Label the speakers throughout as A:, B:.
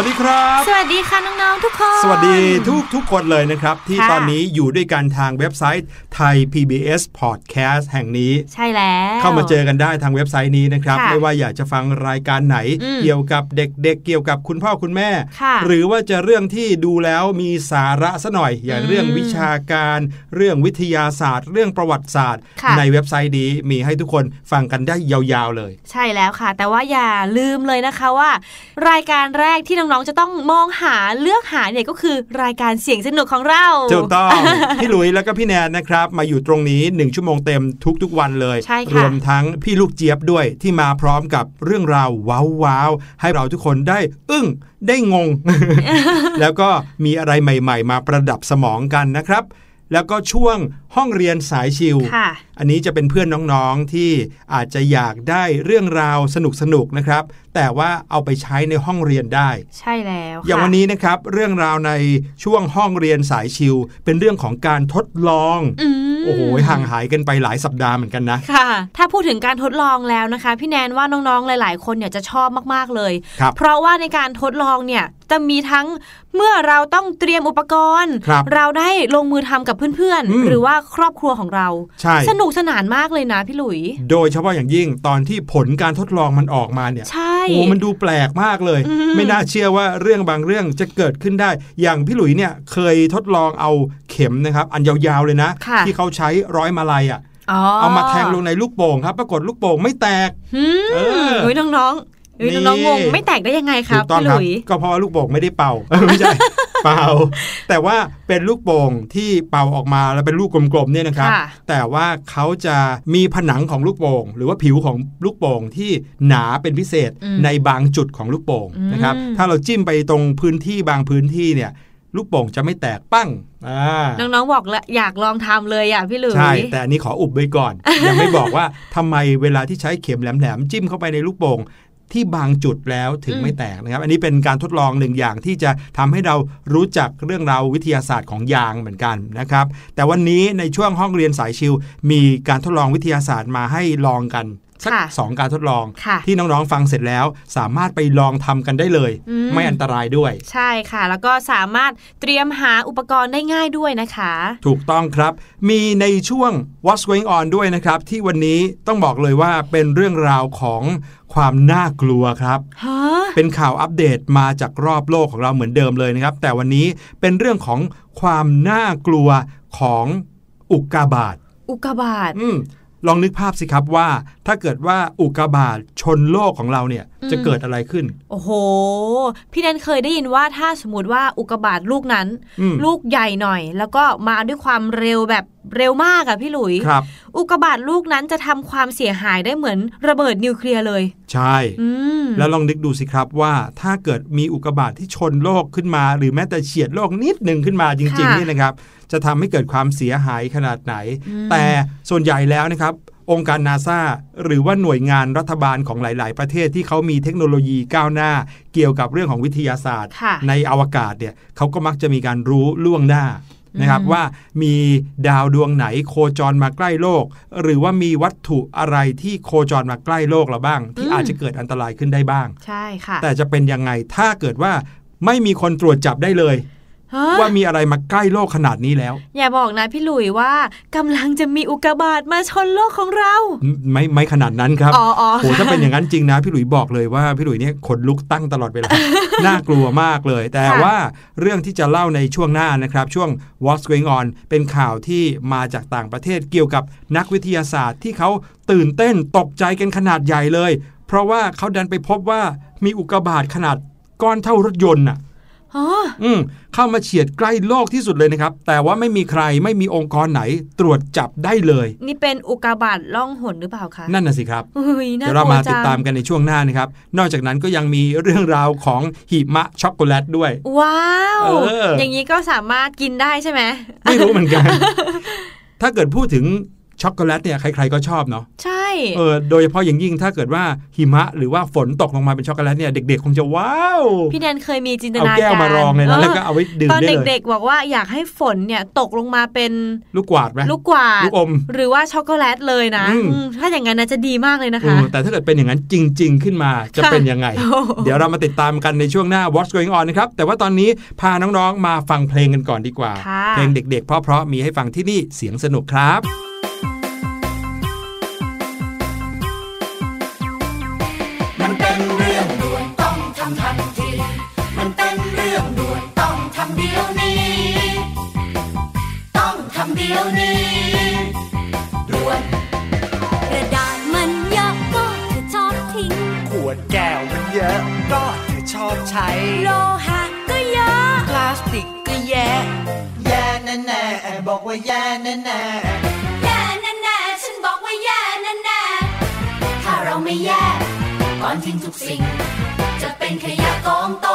A: วัสดีครับ
B: สวัสดีค่ะน้องๆทุกคน
A: สวัสดีทุกทุกคนเลยนะครับ ที่
B: ค่ะ
A: ตอนนี้อยู่ด้วยกันทางเว็บไซต์ไทย PBS Podcast แห่งนี้
B: ใช่แล้ว
A: เข้ามาเจอกันได้ทางเว็บไซต์นี้นะครับ
B: ค่ะ
A: ไม่ว่าอยากจะฟังรายการไหน
B: อืม
A: เกี่ยวกับเด็กๆ เกี่ยวกับคุณพ่อคุณแม่
B: ค่ะ
A: หรือว่าจะเรื่องที่ดูแล้วมีสาระซะหน่อย อย่าง
B: อืม
A: เรื่องวิชาการ เรื่องวิทยาศาสตร์ เรื่องประวัติศาสตร์
B: ค่ะ
A: ในเว็บไซต์นี้มีให้ทุกคนฟังกันได้ยาวๆเลย
B: ใช่แล้วค่ะ แต่ว่าอย่าลืมเลยนะคะว่า รายการแรกที่น้องๆจะต้องมองหาเลือกหาเนี่ยก็คือรายการเสียงสนุกของเรา
A: ถูกต้องพี่หลุยแล้วก็พี่แนนนะครับ มาอยู่ตรงนี้ 1 ชั่วโมงเต็มทุกๆวันเลย
B: ใช่ค่ะ
A: รวมทั้งพี่ลูกเจี๊ยบด้วยที่มาพร้อมกับเรื่องราวว้าวๆให้เราทุกคนได้ อึ้งได้งง แล้วก็มีอะไรใหม่ ๆ มาประดับสมองกันนะครับ แล้วก็ช่วงห้องเรียนสายชิล
B: ค่ะ
A: อันนี้จะเป็นเพื่อนน้องๆที่อาจจะอยากได้เรื่องราวสนุกๆนะครับ แต่ว่าเอาไปใช้ในห้องเรียนได้
B: ใช่แล้วค่ะ
A: อย่างวันนี้นะครับ เรื่องราวในช่วงห้องเรียนสายชิล เป็นเรื่องของการทดลอง
B: อืม
A: โอ้โหห่างหายกันไปหลายสัปดาห์เหมือนกันนะ
B: ค่ะ ถ้าพูดถึงการทดลองแล้วนะคะ พี่แนนว่าน้องๆหลาย ๆ คนเนี่ยจะชอบมากๆเลย
A: ครับ
B: เพราะว่าในการทดลองเนี่ยจะมีทั้ง เมื่อเราต้องเตรียมอุปกรณ์
A: ครับ
B: เราได้ลงมือทำกับเพื่อน
A: อืม
B: ๆหรือว่าครอบครัวของเรา
A: ใช่
B: สนุกสนานมากเลยนะพี่หลุย
A: โดยเฉพาะอย่างยิ่งตอนที่ผลการทดลองมันออกมาเนี่ย
B: ใช่
A: โอ้มันดูแปลกมากเลย
B: อืม
A: ไม่น่าเชื่อว่าเรื่องบางเรื่องจะเกิดขึ้นได้ อย่างพี่หลุยเนี่ยเคยทดลองเอาเข็มนะครับ อันยาวๆเลยนะ
B: ค่ะ
A: ที่เขาใช้ร้อยมาลัยอะ
B: อ๋อ
A: เอามาแทงลงในลูกโป่งครับ ปรากฏลูกโป่งไม่แตก
B: หืม
A: เออ
B: เฮ้ยน้องๆเฮ้ย
A: นี่
B: น้องๆงงไม่แตกได้ยังไงค
A: ถู
B: รับ
A: กต้อง
B: พี่ห
A: ครับ
B: ลุย
A: ก็เพราะว่าลูกโป่งไม่ได้เป่าไม่ใช่เป่า แต่ว่าเป็นลูกโป่งที่เป่าออกมาแล้วเป็นลูกกลมๆเนี่ยนะครับ
B: ค่ะ
A: แต่ว่าเขาจะมีผนังของลูกโป่งหรือว่าผิวของลูกโป่งที่หนาเป็นพิเศษ
B: อืม
A: ในบางจุดของลูกโป่ง
B: อืม
A: นะครับ ถ้าเราจิ้มไปตรงพื้นที่บางพื้นที่เนี่ยลูกโป่งจะไม่แตกปั้งอ่า
B: น้องๆบอกแล้วอยากลองทำเลยอะพี่หลุย
A: ใช่ แต่อันนี้ขออุบไว้ก่อน ยังไม่บอกว่าทำไมเวลาที่ใช้เข็มแหลมๆจิ้มเข้าไปในลูกโป่ง ที่บางจุดแล้วถึง
B: อืม
A: ไม่แตกนะครับ อันนี้เป็นการทดลองหนึ่งอย่างที่จะทำให้เรารู้จักเรื่องราววิทยาศาสตร์ของยางเหมือนกันนะครับ แต่วันนี้ในช่วงห้องเรียนสายชิว มีการทดลองวิทยาศาสตร์มาให้ลองกันสัก
B: ค่ะ
A: สองการทดลอง
B: ค่ะ
A: ที่น้องๆฟังเสร็จแล้ว สามารถไปลองทำกันได้เลย
B: อืม
A: ไม่อันตรายด้วย
B: ใช่ค่ะ แล้วก็สามารถเตรียมหาอุปกรณ์ได้ง่ายด้วยนะคะ
A: ถูกต้องครับ มีในช่วง What's Going On ด้วยนะครับ ที่วันนี้ต้องบอกเลยว่าเป็นเรื่องราวของ ความน่ากลัวครับ
B: ฮะ
A: เป็นข่าวอัปเดตมาจากรอบโลกของเราเหมือนเดิมเลยนะครับ แต่วันนี้เป็นเรื่องของความน่ากลัวของอุกกาบาต
B: อุกกาบาต
A: อืม ลองนึกภาพสิครับว่าถ้าเกิดว่าอุกกาบาตชนโลกของเราเนี่ย
B: อืม
A: จะเกิดอะไรขึ้น
B: โอ้โห พี่แนนเคยได้ยินว่าถ้าสมมติว่าอุกกาบาตลูกนั้น
A: อืม
B: ลูกใหญ่หน่อย แล้วก็มาด้วยความเร็วแบบเร็วมากอะพี่หลุย
A: ครับ
B: อุกกาบาตลูกนั้นจะทำความเสียหายได้เหมือนระเบิดนิวเคลียร์เลย
A: ใช่
B: อืม
A: แล้วลองนึกดูสิครับว่าถ้าเกิดมีอุกกาบาตที่ชนโลกขึ้นมา หรือแม้แต่เฉียดโลกนิดหนึ่งขึ้นมาจริง
B: ค่ะ
A: ๆนี่นะครับ จะทำให้เกิดความเสียหายขนาดไหน
B: อืม
A: แต่ส่วนใหญ่แล้วนะครับ องค์การนาซาหรือว่าหน่วยงานรัฐบาลของหลาย ๆ ประเทศที่เขามีเทคโนโลยีก้าวหน้า เกี่ยวกับเรื่องของวิทยาศาสตร์
B: ค่ะ
A: ในอวกาศเนี่ยเขาก็มักจะมีการรู้ล่วงหน้านะครับ
B: อืม
A: ว่ามีดาวดวงไหนโคจรมาใกล้โลก หรือว่ามีวัตถุอะไรที่โคจรมาใกล้โลกเราบ้าง ที่อาจจะเกิดอันตรายขึ้นได้บ้าง
B: ใช่ค่ะ
A: แต่จะเป็นยังไงถ้าเกิดว่าไม่มีคนตรวจจับได้เลย
B: ฮะ
A: ว่ามีอะไรมาใกล้โลกขนาดนี้แล้ว
B: อย่าบอกนะพี่หลุยว่ากำลังจะมีอุกกาบาตมาชนโลกของเรา
A: ไม่ไม่ขนาดนั้นครับ
B: อ๋ออ๋อ
A: โหถ้าเป็นอย่างนั้นจริงนะ พี่หลุยบอกเลยว่าพี่หลุยเนี่ยขนลุกตั้งตลอดเวลา น่ากลัวมากเลย แต่
B: ค่ะ
A: ว่าเรื่องที่จะเล่าในช่วงหน้านะครับ ช่วง What's Going On เป็นข่าวที่มาจากต่างประเทศเกี่ยวกับนักวิทยาศาสตร์ที่เขาตื่นเต้นตกใจกันขนาดใหญ่เลย เพราะว่าเขาดันไปพบว่ามีอุกกาบาตขนาดก้อนเท่ารถยนต์น่ะ
B: อ๋อ
A: อืมเข้ามาเฉียดใกล้โลกที่สุดเลยนะครับ แต่ว่าไม่มีใครไม่มีองค์กรไหนตรวจจับได้เลย
B: นี่เป็นอุกกาบาตล่องหนหรือเปล่าคะ
A: นั่นน่ะสิครับ
B: เเฮ้ยน่ากลัวจัง
A: เดี๋ยวเรามาติดตามกันในช่วงหน้านะครับ นอกจากนั้นก็ยังมีเรื่องราวของหิมะช็อกโกแลตด้วย
B: ว้าว
A: เอออ
B: อย่างนี้ก็สามารถกินได้ใช่ไหม
A: ไม่รู้เหมือนกัน ถ้าเกิดพูดถึง ช็อกโกแลตเนี่ยใครๆก็ชอบเนาะ
B: ใช่
A: เออโดยเฉพาะอย่างยิ่งถ้าเกิดว่าหิมะหรือว่าฝนตกลงมาเป็นช็อกโกแลตเนี่ยเด็กๆ คงจะว้าว
B: พี่แนนเคยมีจินตนาการเอา
A: แก้วมารองเลยนะแล้วก็เอาไว้ดื่ม
B: ตอน
A: ได้เลย
B: เด็กๆบอกว่าอยากให้ฝนเนี่ยตกลงมาเป็น
A: ลูกกวาดไหม
B: ลูกกวาด
A: ลูกอม
B: หรือว่าช็อกโกแลตเลยนะ
A: อืม
B: อืมถ้าอย่างนั้นนะจะดีมากเลยนะ
A: เอ
B: คะ
A: อแต่ถ้าเกิดเป็นอย่างนั้นจริง ๆ ขึ้นมาจะ
B: ค่ะ
A: เป็นยังไง
B: โอ้โห
A: เดี๋ยวเรามาติดตามกันในช่วงหน้า What's Going On นะครับแต่ว่าตอนนี้พาน้องๆมาฟังเพลงกันก่อนดีกว่า
B: ค่ะ
A: เพลงเด็ก ๆ เพราะๆมีให้ฟังที่นี่เสียงสนุกครับ
C: ดี๋ยวนี้ด่วน
D: กระดาษมันเยอะก็เธอชอบทิ้ง
E: ขวดแก้วมันเยอะก็เธอชอบใช้
D: โลหะก็เยอะ
E: พลาสติกก็แย่
C: แย่แน่แน่ๆบอกว่าแย่แน่แน่
D: แย่แน่ๆฉันบอกว่าแย่แน่
C: ๆถ้าเราไม่แย่ก่อนทิ้งทุกสิ่ง จะเป็นขยะกองโต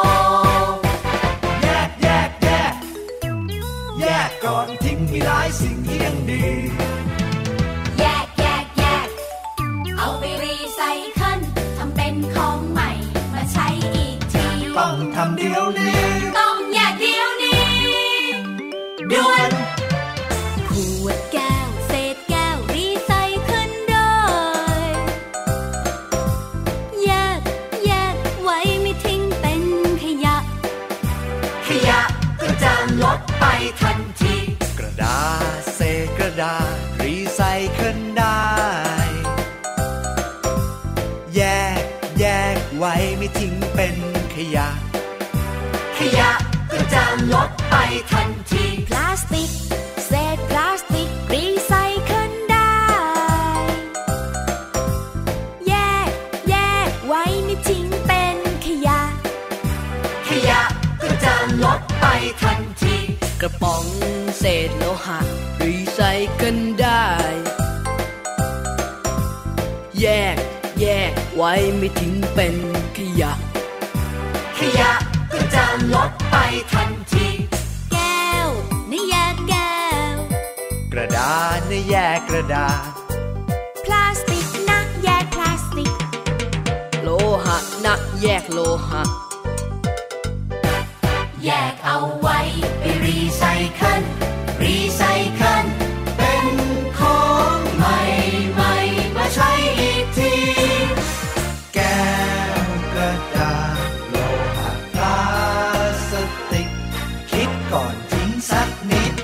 E: ก่อนทิ้งสั
D: กนิ
E: ด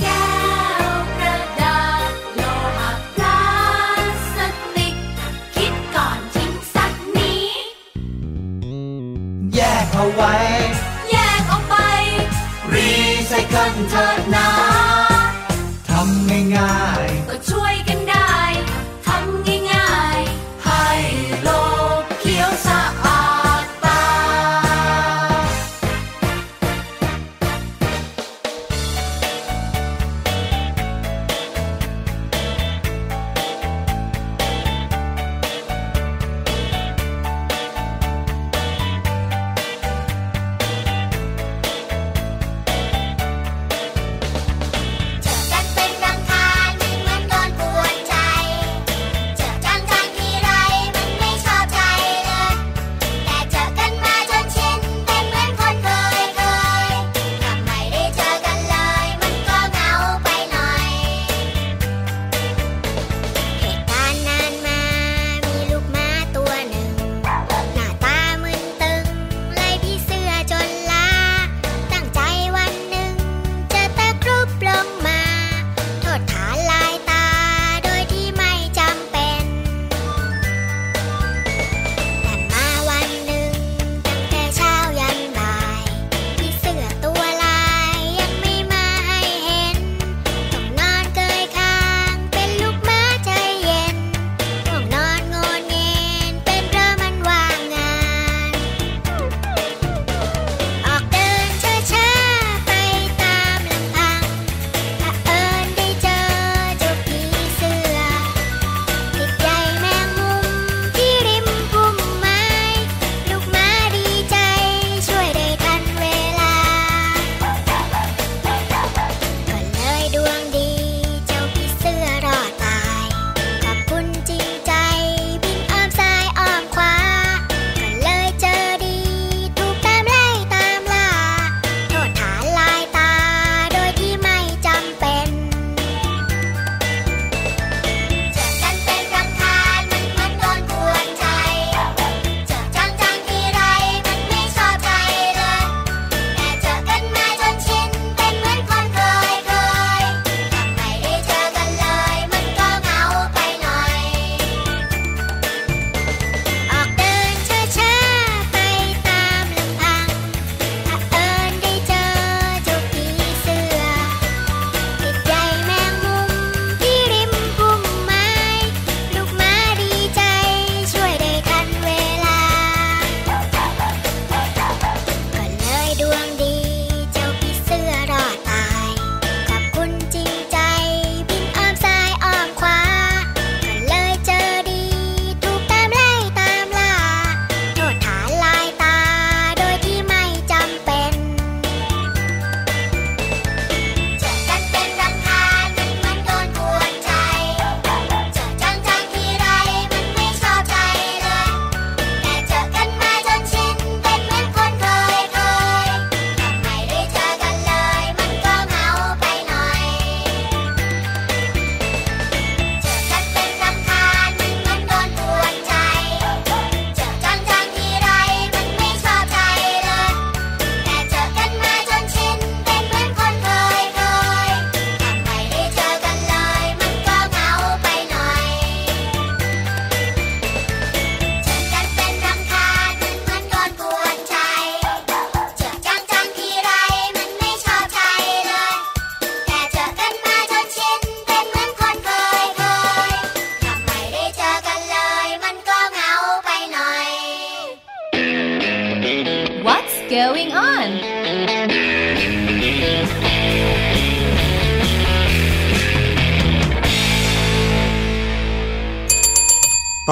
D: แก้วกระ
C: ดา
E: ษ
F: โลหะ
D: พลาสติก
C: คิ
E: ดก่อนทิ้งสักนี้
D: แย
E: กเอาไว้
D: แยกออกไป
C: รีไซเคิลเถิดนะ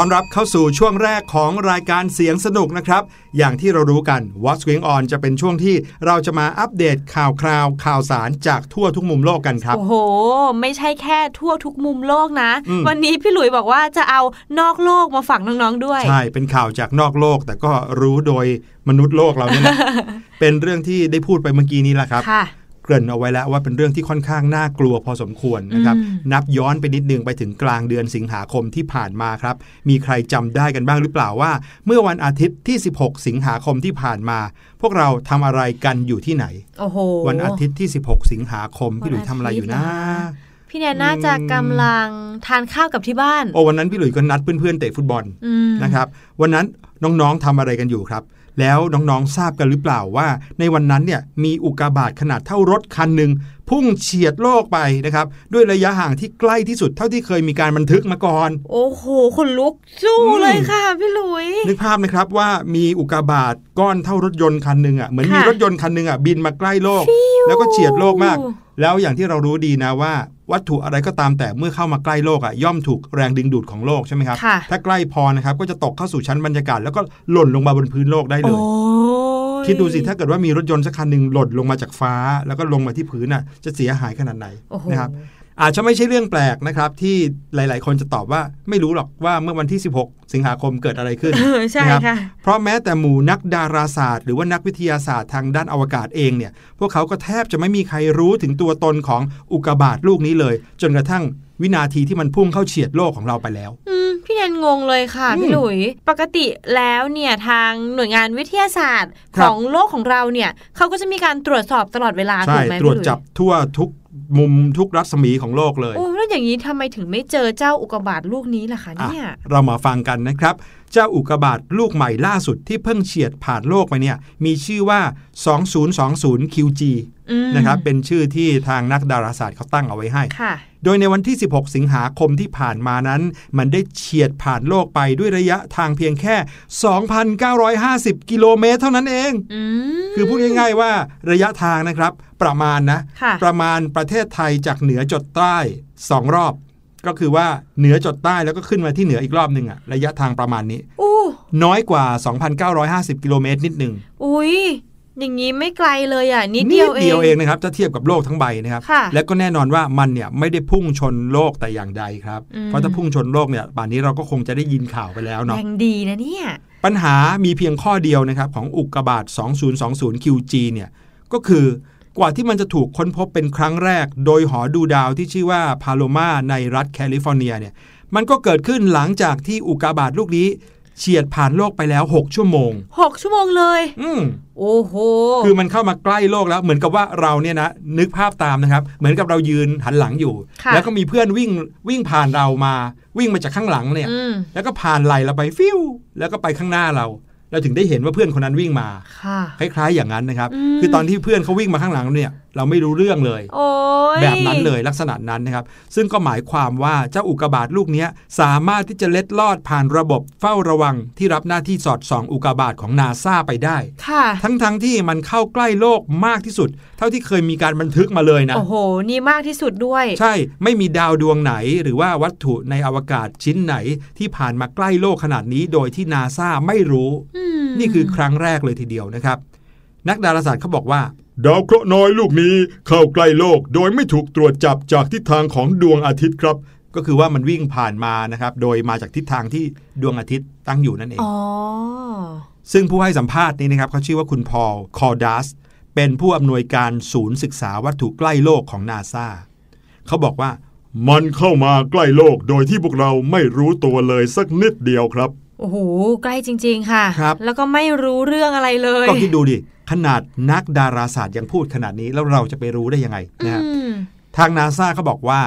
A: อนรับเข้าสู่ช่วงแรกของรายการเสียงสนุกนะครับ อย่างที่เรารู้กัน What's Going On จะเป็นช่วงที่เราจะมาอัปเดตข่าวคราวข่าวสารจากทั่วทุกมุมโลกกันครับ
B: โอ้โห ไม่ใช่แค่ทั่วทุกมุมโลกนะ
A: อืม
B: วันนี้พี่หลุยบอกว่าจะเอานอกโลกมาฝากน้องๆด้วย
A: ใช่ เป็นข่าวจากนอกโลก แต่ก็รู้โดยมนุษย์โลกเราเนี่ยแหละเป็นเรื่องที่ได้พูดไปเมื่อกี้นี้แหละครับ
B: ค่ะ
A: เกริ่นเอาไว้แล้วว่าเป็นเรื่องที่ค่อนข้างน่ากลัวพอสมควรนะครับ
B: อืม
A: นับย้อนไปนิดนึงไปถึงกลางเดือนสิงหาคมที่ผ่านมาครับ มีใครจำได้กันบ้างหรือเปล่าว่า เมื่อวันอาทิตย์ที่ 16 สิงหาคมที่ผ่านมา พวกเราทำอะไรกันอยู่ที่ไหน
B: โอ้โห
A: วันอาทิตย์ที่ 16 สิงหาคมพี่หลุย
B: วันอาทิตย์
A: ทำอะไรอยู่นะ
B: เหรอพี่แนนน่าจะกำลังทานข้าวกับที่บ้าน
A: โอ้วันนั้นพี่หลุยก็นัดเพื่อนๆเตะฟุตบอล
B: อืม
A: นะครับ วันนั้นน้องๆทำอะไรกันอยู่ครับ แล้วน้องๆทราบกันหรือเปล่าว่า ในวันนั้นเนี่ยมีอุกกาบาตขนาดเท่ารถคันหนึ่งพุ่งเฉียดโลกไปนะครับ ด้วยระยะห่างที่ใกล้ที่สุดเท่าที่เคยมีการบันทึกมาก่อน
B: โอ้โหคนลุกสู้
A: อืม
B: เลยค่ะพี่หลุย
A: นึกภาพนะครับว่ามีอุกกาบาตก้อนเท่ารถยนต์คันหนึ่งอะเหมือนมี
B: ค่ะ
A: รถยนต์คันหนึ่งอะบินมาใกล้โลก แล้วก็เฉียดโลกมาก แล้วอย่างที่เรารู้ดีนะว่า วัตถุอะไรก็ตามแต่เมื่อเข้ามาใกล้โลกอะย่อมถูกแรงดึงดูดของโลกใช่ไหมครับ
B: ค่ะ
A: ถ้าใกล้พอนะครับก็จะตกเข้าสู่ชั้นบรรยากาศแล้วก็หล่นลงมาบนพื้นโลกได้เล
B: โอ้
A: ย
B: ย
A: คิดดูสิถ้าเกิดว่ามีรถยนต์สักคันหนึ่งหล่นลงมาจากฟ้า แล้วก็ลงมาที่พื้นน่ะจะเสียหายขนาดไหน
B: โอ้โห
A: นะครับ อาจจะไม่ใช่เรื่องแปลกนะครับ ที่หลาย ๆ คนจะตอบว่าไม่รู้หรอกว่าเมื่อวันที่ 16 สิงหาคมเกิดอะไรขึ้น
B: เออใช่
A: นะครับ
B: ค่ะ
A: เพราะแม้แต่หมู่นักดาราศาสตร์ หรือว่านักวิทยาศาสตร์ทางด้านอวกาศเองเนี่ย พวกเขาก็แทบจะไม่มีใครรู้ถึงตัวตนของอุกกาบาตลูกนี้เลย จนกระทั่งวินาทีที่มันพุ่งเข้าเฉียดโลกของเราไปแล้ว
B: อืมพี่แนนงงเลยค่ะ
A: อืม
B: พี่หลุย ปกติแล้วเนี่ยทางหน่วยงานวิทยาศาสตร์
A: ครั
B: ข
A: บ
B: องโลกของเราเนี่ยเขาก็จะมีการตรวจสอบตลอดเวลาถู
A: ใช่
B: กไหม
A: ตรวจ
B: พี่หลุย
A: จับทั่วทุก มุมทุกรัศมีของโลกเลย
B: โอ้แล้วอย่างนี้ทำไมถึงไม่เจอเจ้าอุกกาบาตลูกนี้ล่ะคะ
A: อะ
B: เนี่ย
A: เรามาฟังกันนะครับ เจ้าอุกกาบาตลูกใหม่ล่าสุดที่เพิ่งเฉียดผ่านโลกไปเนี่ย มีชื่อว่า 2020 QG
B: อืม
A: นะครับเป็นชื่อที่ทางนักดาราศาสตร์เขาตั้งเอาไว้ให้
B: ค่ะ
A: โดยในวันที่ 16 สิงหาคมที่ผ่านมานั้น มันได้เฉียดผ่านโลกไปด้วยระยะทางเพียงแค่ 2,950 กิโลเมตร เท่านั้นเอง
B: อืม
A: คือพูดง่ายๆว่าระยะทางนะครับ ประมาณนะ
B: ค่ะ
A: ประมาณประเทศไทยจากเหนือจดใต้2รอบ ก็คือว่าเหนือจดใต้แล้วก็ขึ้นมาที่เหนืออีกรอบหนึ่งอะระยะทางประมาณนี้
B: อู้
A: น้อยกว่า 2,950 กิโลเมตรนิดหนึ่ง
B: อุ้ย อย่างนี้ไม่ไกลเลยอะนิด
A: นิ
B: เดี
A: ด
B: ยวเอ
A: เดียว
B: ง
A: เองนะครับจะเทียบกับโลกทั้งใบนะครับ
B: ค่ะ
A: และก็แน่นอนว่ามันเนี่ยไม่ได้พุ่งชนโลกแต่อย่างใดครับ
B: อืม
A: เพราะถ้าพุ่งชนโลกเนี่ยป่านนี้เราก็คงจะได้ยินข่าวไปแล้วเนาะ
B: ยังดีนะเนี่ย
A: ปัญหามีเพียงข้อเดียวนะครับของอุกกาบาต2020 QG เนี่ยก็คือกว่าที่มันจะถูกค้นพบเป็นครั้งแรก โดยหอดูดาวที่ชื่อว่าพาโลมาในรัฐแคลิฟอร์เนียเนี่ยมันก็เกิดขึ้นหลังจากที่อุกกาบาตลูกนี้ เฉียดผ่านโลกไปแล้ว 6 ชั่วโมง
B: หกชั่วโมงเลย
A: อืม
B: โอ้โห
A: คือมันเข้ามาใกล้โลกแล้ว เหมือนกับว่าเราเนี่ยนะนึกภาพตามนะครับ เหมือนกับเรายืนหันหลังอยู่
B: ค่ะ
A: แล้วก็มีเพื่อนวิ่งวิ่งผ่านเรามา วิ่งมาจากข้างหลังเนี่ย
B: อืม
A: แล้วก็ผ่านไหลเราไปฟิวแล้วก็ไปข้างหน้าเราเราถึงได้เห็นว่าเพื่อนคนนั้นวิ่งมา
B: ค่ะ
A: คล้ายๆอย่างนั้นนะครับ
B: อืม
A: คือตอนที่เพื่อนเขาวิ่งมาข้างหลังเนี่ยเราไม่รู้เรื่องเลย
B: โอ้ย
A: แบบนั้นเลยลักษณะนั้นนะครับ ซึ่งก็หมายความว่าเจ้าอุกกาบาตลูกเนี้ยสามารถที่จะเล็ดลอดผ่านระบบเฝ้าระวังที่รับหน้าที่สอดส่องอุกกาบาตของนาซาไปได้
B: ค่ะ
A: ทั้งๆทที่มันเข้าใกล้โลกมากที่สุด เท่าที่เคยมีการบันทึกมาเลยนะ
B: โอ้โห นี่มากที่สุดด้วย
A: ใช่ ไม่มีดาวดวงไหน หรือว่าวัตถุในอวกาศชิ้นไหน ที่ผ่านมาใกล้โลกขนาดนี้ โดยที่นาซาไม่รู้
B: อืม
A: นี่คือครั้งแรกเลยทีเดียวนะครับ นักดาราศาสตร์เขาบอกว่าดาวเคราะห์น้อยลูกนี้เข้าใกล้โลกโดยไม่ถูกตรวจจับจากทิศทางของดวงอาทิตย์ครับ ก็คือว่ามันวิ่งผ่านมานะครับ โดยมาจากทิศทางที่ดวงอาทิตย์ตั้งอยู่นั่นเอง
B: อ๋อ
A: ซึ่งผู้ให้สัมภาษณ์นี้นะครับเขาชื่อว่าคุณพอลคอร์ดัสเป็นผู้อำนวยการศูนย์ศึกษาวัตถุใกล้โลกของนาซาเขาบอกว่า มันเข้ามาใกล้โลกโดยที่พวกเราไม่รู้ตัวเลยสักนิดเดียวครับ
B: โอ้โหใกล้จริง ๆ ค่ะ
A: ครับ
B: แล้วก็ไม่รู้เรื่องอะไรเลย
A: ก็คิดดูดิ ขนาดนักดาราศาสตร์ยังพูดขนาดนี้แล้วเราจะไปรู้ได้ยังไงนะฮะ
B: อืม
A: ทางนาซาเขาบอกว่า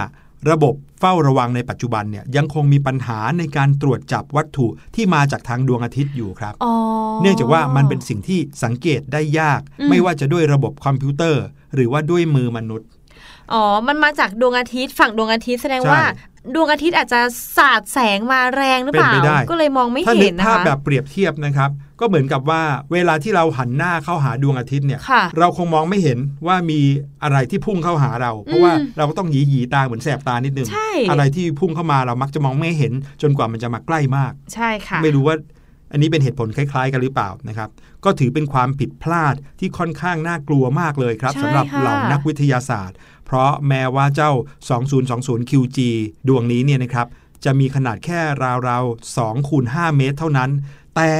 A: ระบบเฝ้าระวังในปัจจุบันเนี่ยยังคงมีปัญหาในการตรวจจับวัตถุที่มาจากทางดวงอาทิตย์อยู่ครับ
B: อ๋อ
A: เนื่องจากว่ามันเป็นสิ่งที่สังเกตได้ยาก
B: อืม
A: ไม่ว่าจะด้วยระบบคอมพิวเตอร์ หรือว่าด้วยมือมนุษย์
B: อ๋อ มันมาจากดวงอาทิตย์ ฝั่งดวงอาทิตย์แสดง
A: ใช่
B: ว่า ดวงอาทิตย์อาจจะสาดแสงมาแรงหรือเปล่า
A: เป็นไปได้
B: ก็เลยมองไม่
A: ถ้านึ
B: เห็
A: ก
B: นนะ
A: ภาพ
B: คะ
A: แบบเปรียบเทียบนะครับ ก็เหมือนกับว่าเวลาที่เราหันหน้าเข้าหาดวงอาทิตย์เนี่ย
B: ค่ะ
A: เราคงมองไม่เห็นว่ามีอะไรที่พุ่งเข้าหาเรา เพราะว่าเราก็ต้องหยีหยีๆตาเหมือนแสบตานิดนึง
B: ใช่
A: อะไรที่พุ่งเข้ามาเรามักจะมองไม่เห็นจนกว่ามันจะมาใกล้มาก
B: ใช่ค่ะ
A: ไม่รู้ว่าอันนี้เป็นเหตุผลคล้าย ๆ กันหรือเปล่านะครับ ก็ถือเป็นความผิดพลาดที่ค่อนข้างน่ากลัวมากเลยครับ
B: ใช่
A: สำหรับ
B: ค่ะ
A: เหล่านักวิทยาศาสตร์ เพราะแม้ว่าเจ้า 2020 QG ดวงนี้เนี่ยนะครับจะมีขนาดแค่ราวๆ2คูณ5เมตรเท่านั้น แต่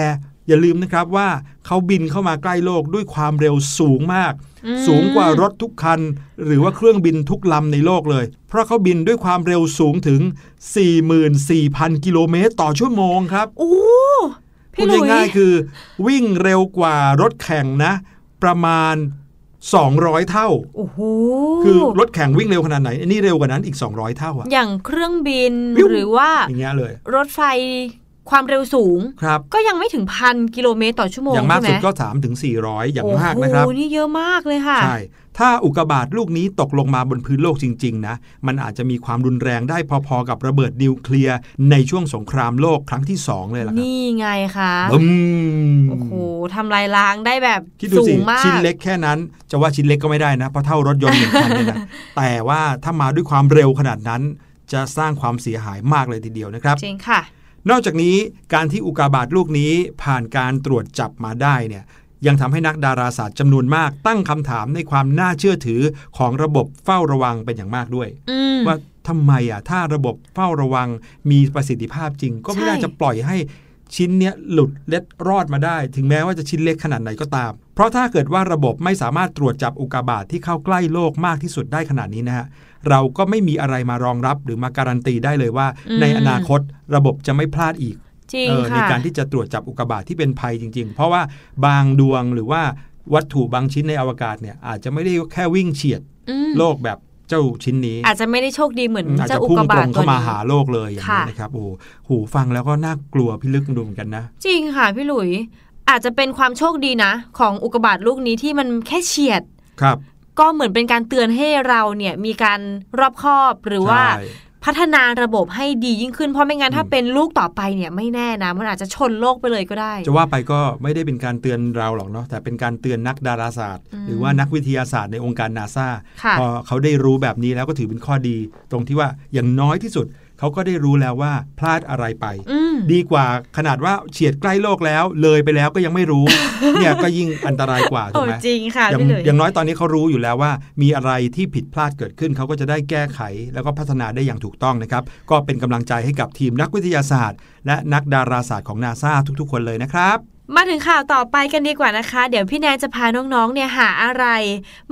A: อย่าลืมนะครับว่าเขาบินเข้ามาใกล้โลกด้วยความเร็วสูงมาก
B: อืม
A: สูงกว่ารถทุกคัน หรือว่าเครื่องบินทุกลำในโลกเลย เพราะเขาบินด้วยความเร็วสูงถึง 44,000 กิโลเมตรต่อชั่วโมงครับ
B: โอ้
A: พู
B: พี่
A: ด
B: หลุย
A: ง่ายๆคือ วิ่งเร็วกว่ารถแข่งนะ ประมาณ 200 เท่า
B: โอ้โห
A: คือรถแข่งวิ่งเร็วขนาดไหน อันนี้เร็วกว่านั้นอีก 200 เท่าอะ
B: อย่างเครื่องบิน
A: วิว
B: หรือว่า
A: อย่างเงี้ยเลย
B: รถไฟความเร็วสูง
A: ครับ
B: ก็ยังไม่ถึงพันกิโลเมตรต่อชั่วโมง
A: อย่างมาก
B: ใช่ไหม
A: สุดก็3ถึง400อย่างมากนะครับ
B: โอ้โหนี่เยอะมากเลยค่ะ
A: ใช่ ถ้าอุกกาบาตลูกนี้ตกลงมาบนพื้นโลกจริง ๆ นะ มันอาจจะมีความรุนแรงได้พอๆกับระเบิดนิวเคลียร์ในช่วงสงครามโลกครั้งที่ 2 เลยล่ะครับ
B: นี่ไงคะ
A: บึ้ม
B: โอ้โหทำลายล้างได้แบบ
A: คิดดู
B: สู
A: สิ
B: งมาก
A: ชิ้นเล็กแค่นั้น จะว่าชิ้นเล็กก็ไม่ได้นะ เพราะเท่ารถยนต์หนึ่งคันเนี่ยนะแต่ว่าถ้ามาด้วยความเร็วขนาดนั้น จะสร้างความเสียหายมากเลยทีเดียวนะครับ
B: จริงค่ะ
A: นอกจากนี้การที่อุกกาบาตลูกนี้ผ่านการตรวจจับมาได้เนี่ย ยังทำให้นักดาราศาสตร์จำนวนมากตั้งคำถามในความน่าเชื่อถือของระบบเฝ้าระวังเป็นอย่างมากด้วย
B: อืม
A: ว่าทำไมอะถ้าระบบเฝ้าระวังมีประสิทธิภาพจริง ก็ไม่
B: ใช่
A: น่าจะปล่อยให้ชิ้นเนี้ยหลุดเล็ดรอดมาได้ ถึงแม้ว่าจะชิ้นเล็กขนาดไหนก็ตาม เพราะถ้าเกิดว่าระบบไม่สามารถตรวจจับอุกกาบาตที่เข้าใกล้โลกมากที่สุดได้ขนาดนี้นะฮะเราก็ไม่มีอะไรมารองรับหรือมาการันตีได้เลยว่า
B: อืม
A: ในอนาคตระบบจะไม่พลาดอีก
B: จริง
A: เออใน
B: ค่ะ
A: การที่จะตรวจจับอุกกาบาตที่เป็นภัยจริง ๆ เพราะว่าบางดวงหรือว่าวัตถุบางชิ้นในอวกาศเนี่ยอาจจะไม่ได้แค่วิ่งเฉียด
B: อืม
A: โลกแบบเจ้าชิ้นนี้
B: อาจจะไม่ได้โชคดีเหมือน
A: อาจ
B: เจ้า
A: จะ
B: อุก
A: พุ่ง
B: กา
A: ต
B: บา
A: ร
B: ต
A: ง
B: ตั
A: เข้าวมา
B: นี้
A: หาโลกเลยอย่างนี้
B: ค่ะ
A: นะครับโอ้โหหูฟังแล้วก็น่ากลัวพิลึกดูเหมือนกันนะ
B: จริงค่ะพี่หลุยอาจจะเป็นความโชคดีนะ ของอุกกาบาตลูกนี้ที่มันแค่เฉียด
A: ครับ
B: ก็เหมือนเป็นการเตือนให้เราเนี่ยมีการรอบคอบหรือว่า
A: ใช่
B: พัฒนาระบบให้ดียิ่งขึ้น เพราะไม่งั้นถ้า
A: อืม
B: เป็นลูกต่อไปเนี่ยไม่แน่นะ มันอาจจะชนโลกไปเลยก็ได้
A: จะว่าไปก็ไม่ได้เป็นการเตือนเราหรอกเนาะแต่เป็นการเตือนนักดาราศาสตร์
B: อืม
A: หรือว่านักวิทยาศาสตร์ในองค์การนาซา
B: ค่ะ
A: พอเขาได้รู้แบบนี้แล้วก็ถือเป็นข้อดี ตรงที่ว่าอย่างน้อยที่สุด เขาก็ได้รู้แล้วว่าพลาดอะไรไป
B: อืม
A: ดีกว่าขนาดว่าเฉียดใกล้โลกแล้ว เลยไปแล้วก็ยังไม่รู้ เนี่ยก็ยิ่งอันตรายกว่าถู
B: โอ้
A: กไหม
B: จริงค่ะ
A: อย่าง
B: พี่หลุย
A: อย่างน้อยตอนนี้เขารู้อยู่แล้วว่า มีอะไรที่ผิดพลาดเกิดขึ้นเขาก็จะได้แก้ไข แล้วก็พัฒนาได้อย่างถูกต้องนะครับ ก็เป็นกำลังใจให้กับทีมนักวิทยาศาสตร์ และนักดาราศาสตร์ของนาซาทุกๆ คนเลยนะครับ
B: มาถึงข่าวต่อไปกันดีกว่านะคะ เดี๋ยวพี่แนนจะพาน้องๆ เนี่ยหาอะไร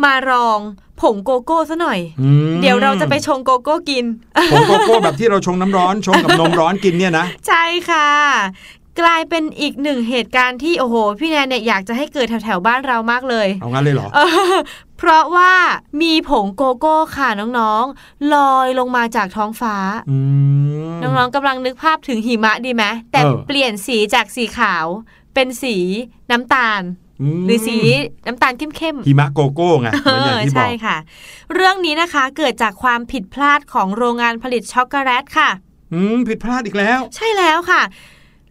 B: มารองผงโกโก้ซะหน่อย
A: อืม
B: เดี๋ยวเราจะไปชงโกโก้กิน
A: ผงโกโก้แบบที่เราชงน้ำร้อนชงกับนมร้อนกินเนี่ยนะ
B: ใช่ค่ะ กลายเป็นอีกหนึ่งเหตุการณ์ที่โอ้โห พี่แนนเนี่ยอยากจะให้เกิดแถวๆบ้านเรามากเลย
A: เอางั้นเลยเหรอ
B: เออเพราะว่ามีผงโกโก้ค่ะน้องๆลอยลงมาจากท้องฟ้า
A: อืม
B: น้องๆกำลังนึกภาพถึงหิมะดีไหมแต่
A: เออ
B: เปลี่ยนสีจากสีขาว เป็นสีน้ำตาล
A: ม
B: หรือสีน้ำตาลเข้มๆ
A: หิมะโกโก้ไงเหมือนอย่างที่บอ
B: ใช่ค่ะ เรื่องนี้นะคะเกิดจากความผิดพลาดของโรงงานผลิตช็อกโกแลตค่ะ
A: อืมผิดพลาดอีกแล้ว
B: ใช่แล้วค่ะ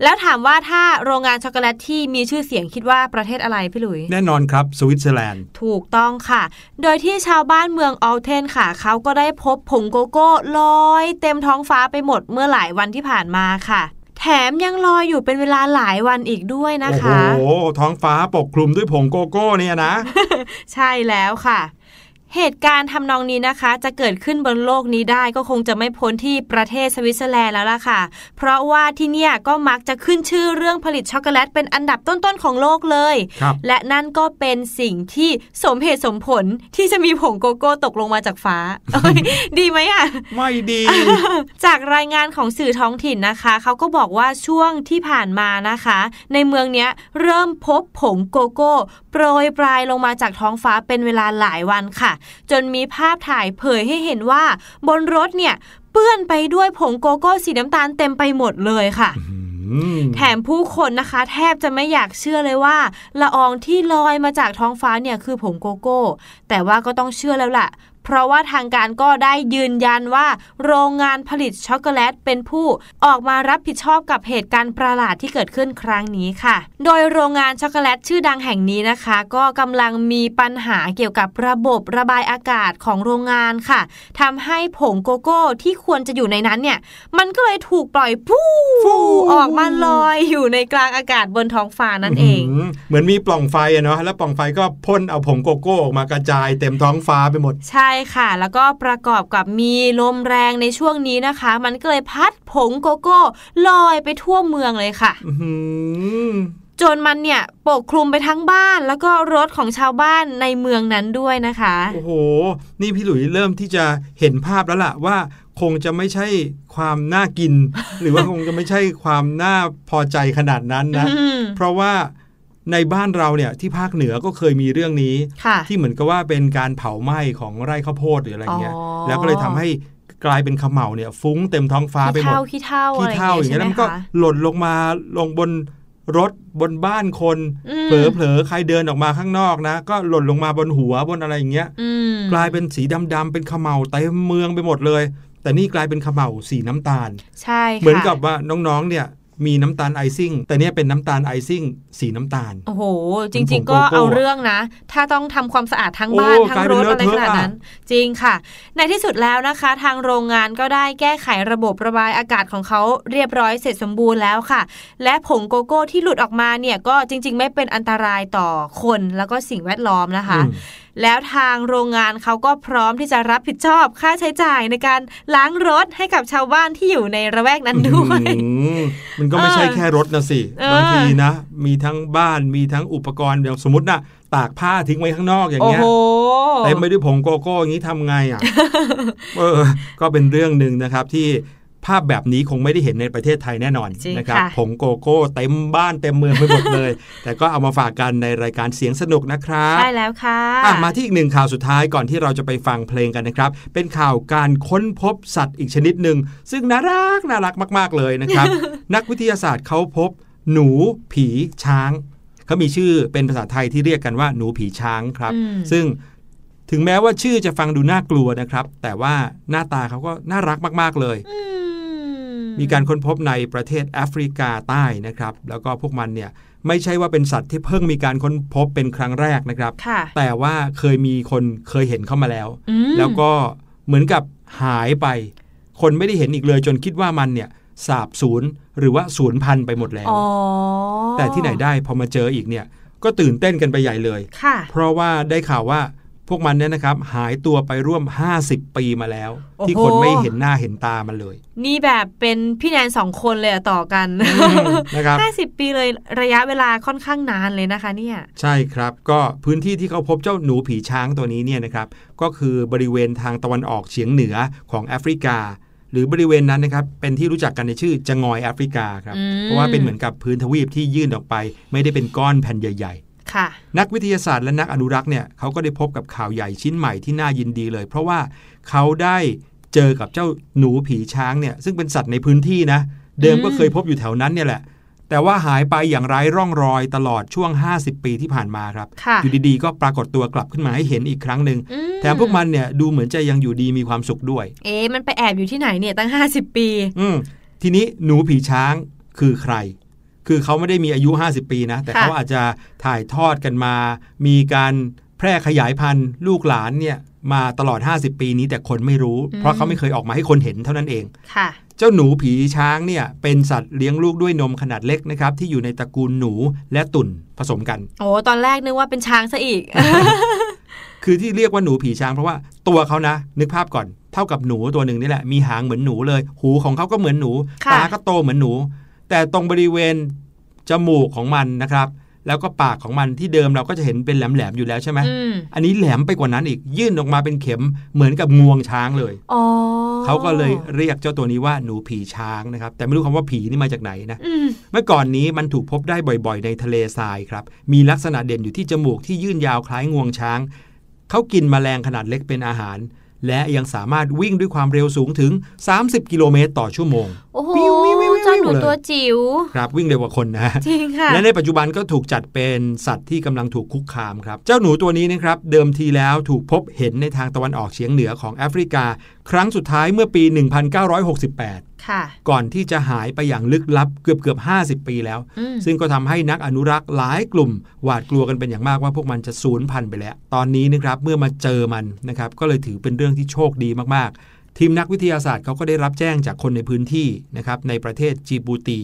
B: แล้วถามว่าถ้าโรงงานช็อกโกแลตที่มีชื่อเสียงคิดว่าประเทศอะไรพี่หลุย
A: แน่นอนครับ สวิตเซอร์แลนด์
B: ถูกต้องค่ะ โดยที่ชาวบ้านเมืองออลเทนค่ะ เขาก็ได้พบผงโกโก้ลอยเต็มท้องฟ้าไปหมดเมื่อหลายวันที่ผ่านมาค่ะ แถมยังลอยอยู่เป็นเวลาหลายวันอีกด้วยนะ
A: โอ้โห
B: คะ
A: ท้องฟ้าปกคลุมด้วยผงโกโก้เนี่ยนะ
B: ใช่แล้วค่ะ เหตุการณ์ทำนองนี้นะคะ จะเกิดขึ้นบนโลกนี้ได้ก็คงจะไม่พ้นที่ประเทศสวิตเซอร์แลนด์แล้วล่ะค่ะ เพราะว่าที่เนี่ยก็มักจะขึ้นชื่อเรื่องผลิตช็อกโกแลตเป็นอันดับต้นๆของโลกเลย
A: ครับ
B: และนั่นก็เป็นสิ่งที่สมเหตุสมผลที่จะมีผงโกโก้ตกลงมาจากฟ้าเอ้ยดีไหมอะ
A: ไม่ดี
B: จากรายงานของสื่อท้องถิ่นนะคะเขาก็บอกว่าช่วงที่ผ่านมานะคะ ในเมืองเนี้ยเริ่มพบผงโกโก้โปรยปลายลงมาจากท้องฟ้าเป็นเวลาหลายวันค่ะจนมีภาพถ่ายเผยให้เห็นว่าบนรถเนี่ยเปื้อนไปด้วยผงโกโก้สีน้ำตาลเต็มไปหมดเลยค่ะ
A: อืม
B: แถมผู้คนนะคะ แทบจะไม่อยากเชื่อเลยว่า ละอองที่ลอยมาจากท้องฟ้าเนี่ยคือผงโกโก้ แต่ว่าก็ต้องเชื่อแล้วล่ะ เพราะว่าทางการก็ได้ยืนยันว่า โรงงานผลิตช็อกโกแลตเป็นผู้ออกมารับผิดชอบกับเหตุการณ์ประหลาดที่เกิดขึ้นครั้งนี้ค่ะ โดยโรงงานช็อกโกแลตชื่อดังแห่งนี้นะคะ ก็กำลังมีปัญหาเกี่ยวกับระบบระบายอากาศของโรงงานค่ะทำให้ผงโกโก้ที่ควรจะอยู่ในนั้นเนี่ย มันก็เลยถูกปล่อยฟู่
A: ฟู่
B: ออกมาลอยอยู่ในกลางอากาศบนท้องฟ้านั่นเอง
A: หืเหมือนมีปล่องไฟอะเนาะแล้วปล่องไฟก็พ่นเอาผงโกโก้ออกมากระจายเต็มท้องฟ้าไปหมด
B: ใช่ค่ะ แล้วก็ประกอบกับมีลมแรงในช่วงนี้นะคะ มันก็เลยพัดผงโกโก้ลอยไปทั่วเมืองเลยค่ะ
A: อื้อหือ
B: จนมันเนี่ยปกคลุมไปทั้งบ้านแล้วก็รถของชาวบ้านในเมืองนั้นด้วยนะคะ
A: โอ้โห นี่พี่หลุยเริ่มที่จะเห็นภาพแล้วล่ะว่าคงจะไม่ใช่ความน่ากิน หรือว่าคงจะไม่ใช่ความน่าพอใจขนาดนั้นนะ
B: อืม
A: เพราะว่า ในบ้านเราเนี่ยที่ภาคเหนือก็เคยมีเรื่องนี้
B: ค่ะ
A: ที่เหมือนกับว่าเป็นการเผาไหม้ของไร่ข้าวโพดหรืออะไรเงี้ย
B: อ๋อ
A: แล้วก็เลยทำให้กลายเป็นเขมเหลาเนี่ยฟุ้งเต็มท้องฟ้าไป
B: ขี้
A: หมด
B: เท่าขี้เท่าอะไร
A: ที่เท่าอย่าง
B: ใช่
A: เงี้ย
B: ไห
A: แล้ว
B: ม
A: มันก็
B: คะ
A: หล่นลงมาลงบนรถบนบ้านคน
B: อืม
A: เผลอๆใครเดินออกมาข้างนอกนะ ก็หล่นลงมาบนหัวบนอะไรอย่างเงี้ย
B: อืม
A: กลายเป็นสีดำๆเป็นเขมเหลาเต็มเมืองไปหมดเลย แต่นี่กลายเป็นเขมเหลาสีน้ำตาล
B: ใช่ค่ะ
A: เหมือนกับว่าน้องๆเนี่ย มีน้ำตาลไอซิ่งแต่เนี่ยเป็นน้ำตาลไอซิ่งสีน้ำตาล
B: โอ้โหจ
A: เป็นผ
B: ริ
A: ง
B: งๆ ก็
A: โกโก้
B: เอาเรื่องนะ ถ้าต้องทำความสะอาดทั้งบ้าน
A: โอ้
B: ทั้
A: ก
B: ง
A: ลาย
B: ร
A: เป็น
B: ถ
A: เลอะ
B: อะไรขนาดนั้น
A: เทอะ
B: จริงค่ะ ในที่สุดแล้วนะคะ ทางโรงงานก็ได้แก้ไขระบบระบายอากาศของเขาเรียบร้อยเสร็จสมบูรณ์แล้วค่ะ และผงโกโก้ที่หลุดออกมาเนี่ยก็จริง ๆ ไม่เป็นอันตรายต่อคนแล้วก็สิ่งแวดล้อมนะคะ
A: อืม
B: แล้วทางโรงงานเขาก็พร้อมที่จะรับผิดชอบค่าใช้จ่ายในการล้างรถให้กับชาวบ้านที่อยู่ในระแวกนั้นด้วย
A: อืมมันก็ไม่ใช่
B: เออ
A: แค่รถนะสิ
B: เออ
A: บางทีนะ มีทั้งบ้านมีทั้งอุปกรณ์อย่างสมมตินะตากผ้าทิ้งไว้ข้างนอกอย่าง
B: โอ้
A: เงี้ย
B: โห
A: เต็มไปด้วยผงโกโก้อย่างนี้ทำไงอะเออก็เป็นเรื่องหนึ่งนะครับที่ ภาพแบบนี้คงไม่ได้เห็นในประเทศไทยแน่นอน
B: จริง
A: นะครับ
B: ค่ะ
A: ผงโกโก้เต็มบ้านเต็มเมืองไปหมดเลย แต่ก็เอามาฝากกันในรายการเสียงสนุกนะครับ
B: ใช่แล้วค่ะ
A: อะมาที่อีกหนึ่งข่าวสุดท้ายก่อนที่เราจะไปฟังเพลงกันนะครับ เป็นข่าวการค้นพบสัตว์อีกชนิดหนึ่งซึ่งน่ารักน่ารักมาก ๆเลยนะครับ นักวิทยาศาสตร์เขาพบหนูผีช้างเขามีชื่อเป็นภาษาไทยที่เรียกกันว่าหนูผีช้างครับ
B: อืม
A: ซึ่ง ถึงแม้ว่าชื่อจะฟังดูน่ากลัวนะครับ แต่ว่าหน้าตาเขาก็น่ารักมาก ๆ เลย
B: อืม
A: มีการค้นพบในประเทศแอฟริกาใต้นะครับ แล้วก็พวกมันเนี่ยไม่ใช่ว่าเป็นสัตว์ที่เพิ่งมีการค้นพบเป็นครั้งแรกนะครับ
B: ค่ะ
A: แต่ว่าเคยมีคนเคยเห็นเข้ามาแล้ว
B: อืม
A: แล้วก็เหมือนกับหายไป คนไม่ได้เห็นอีกเลยจนคิดว่ามันเนี่ยสาบสูญหรือว่าสูญพันธุ์ไปหมดแล้ว
B: อ๋อ
A: แต่ที่ไหนได้พอมาเจออีกเนี่ยก็ตื่นเต้นกันไปใหญ่เลย
B: ค่ะ
A: เพราะว่าได้ข่าวว่า พวกมันเนี่ยนะครับหายตัวไปร่วม 50 ปีมาแล้ว ที่คนไม่เห็นหน้าเห็นตามันเลย
B: นี่แบบเป็นพี่แนนสองคนเลยอะต่อกัน
A: นะครับ
B: ห้าสิบปีเลยระยะเวลาค่อนข้างนานเลยนะคะเนี่ย
A: ใช่ครับก็พื้นที่ที่เขาพบเจ้าหนูผีช้างตัวนี้เนี่ยนะครับก็คือบริเวณทางตะวันออกเฉียงเหนือของแอฟริกา หรือบริเวณนั้นนะครับเป็นที่รู้จักกันในชื่อจะงอยแอฟริกาครับ
B: อืม
A: เพราะว่าเป็นเหมือนกับพื้นทวีปที่ยื่นออกไป ไม่ได้เป็นก้อนแผ่นใหญ่ๆ
B: ค่ะ
A: นักวิทยาศาสตร์และนักอนุรักษ์เนี่ยเขาก็ได้พบกับข่าวใหญ่ชิ้นใหม่ที่น่ายินดีเลย เพราะว่าเขาได้เจอกับเจ้าหนูผีช้างเนี่ยซึ่งเป็นสัตว์ในพื้นที่นะ เดิมก็เคยพบอยู่แถวนั้นเนี่ยแหละ แต่ว่าหายไปอย่างไร้ร่องรอยตลอดช่วง 50 ปีที่ผ่านมาครับ
B: ค่ะ
A: อยู่ดีๆ ก็ปรากฏตัวกลับขึ้นมาให้เห็นอีกครั้งหนึ่ง
B: อื
A: แถมพวกมันเนี่ยดูเหมือนจะยังอยู่ดีมีความสุขด้วย
B: เอ๊ะมันไปแอบอยู่ที่ไหนเนี่ยตั้งห้าสิบปี
A: อืมทีนี้หนูผีช้างคือใคร คือเขาไม่ได้มีอายุ 50 ปีนะ แต่
B: ค่ะ
A: เขาอาจจะถ่ายทอดกันมา มีการแพร่ขยายพันธุ์ลูกหลานเนี่ยมาตลอด 50 ปีนี้แต่คนไม่รู้ เพราะเขาไม่เคยออกมาให้คนเห็นเท่านั้นเอง
B: ค่ะ
A: เจ้าหนูผีช้างเนี่ยเป็นสัตว์เลี้ยงลูกด้วยนมขนาดเล็กนะครับที่อยู่ในตระกูลหนูและตุ่นผสมกัน
B: โอ้ตอนแรกนึกว่าเป็นช้างซะอีก
A: คือที่เรียกว่าหนูผีช้างเพราะว่าตัวเขานะ นึกภาพก่อนเท่ากับหนูตัวหนึ่งนี่แหละมีหางเหมือนหนูเลย หูของเขาก็เหมือนหนู
B: ค่ะ
A: ตาก็โตเหมือนหนู แต่ตรงบริเวณจมูกของมันนะครับ แล้วก็ปากของมันที่เดิมเราก็จะเห็นเป็นแหลมๆอยู่แล้วใช่ไหม
B: อืม
A: อันนี้แหลมไปกว่านั้นอีกยื่นออกมาเป็นเข็มเหมือนกับงวงช้างเลย
B: อ๋อ
A: เขาก็เลยเรียกเจ้าตัวนี้ว่าหนูผีช้างนะครับ แต่ไม่รู้คำว่าผีนี่มาจากไหนนะ
B: อืม
A: เมื่อก่อนนี้มันถูกพบได้บ่อยๆ ในทะเลทรายครับ มีลักษณะเด่นอยู่ที่จมูกที่ยื่นยาวคล้ายงวงช้างเขากินแมลงขนาดเล็กเป็นอาหาร และยังสามารถวิ่งด้วยความเร็วสูงถึง 30 กิโลเมตรต่อชั่วโมง
B: โอ้โห หนู
A: เลย
B: ตัวจิ๋ว
A: ครับวิ่งเร็วกว่าคนนะ
B: จริงค่ะ
A: และในปัจจุบันก็ถูกจัดเป็นสัตว์ที่กำลังถูกคุกคามครับ เจ้าหนูตัวนี้นะครับเดิมทีแล้วถูกพบเห็นในทางตะวันออกเฉียงเหนือของแอฟริกา ครั้งสุดท้ายเมื่อปี 1968
B: ค่ะ
A: ก่อนที่จะหายไปอย่างลึกลับเกือบเกือบ50 ปีแล้ว
B: อืม
A: ซึ่งก็ทำให้นักอนุรักษ์หลายกลุ่ม หวาดกลัวกันเป็นอย่างมากว่าพวกมันจะสูญพันธุ์ไปแล้ว ตอนนี้นะครับเมื่อมาเจอมันนะครับก็เลยถือเป็นเรื่องที่โชคดีมากๆ ทีมนักวิทยาศาสตร์เขาก็ได้รับแจ้งจากคนในพื้นที่นะครับในประเทศจีบูตี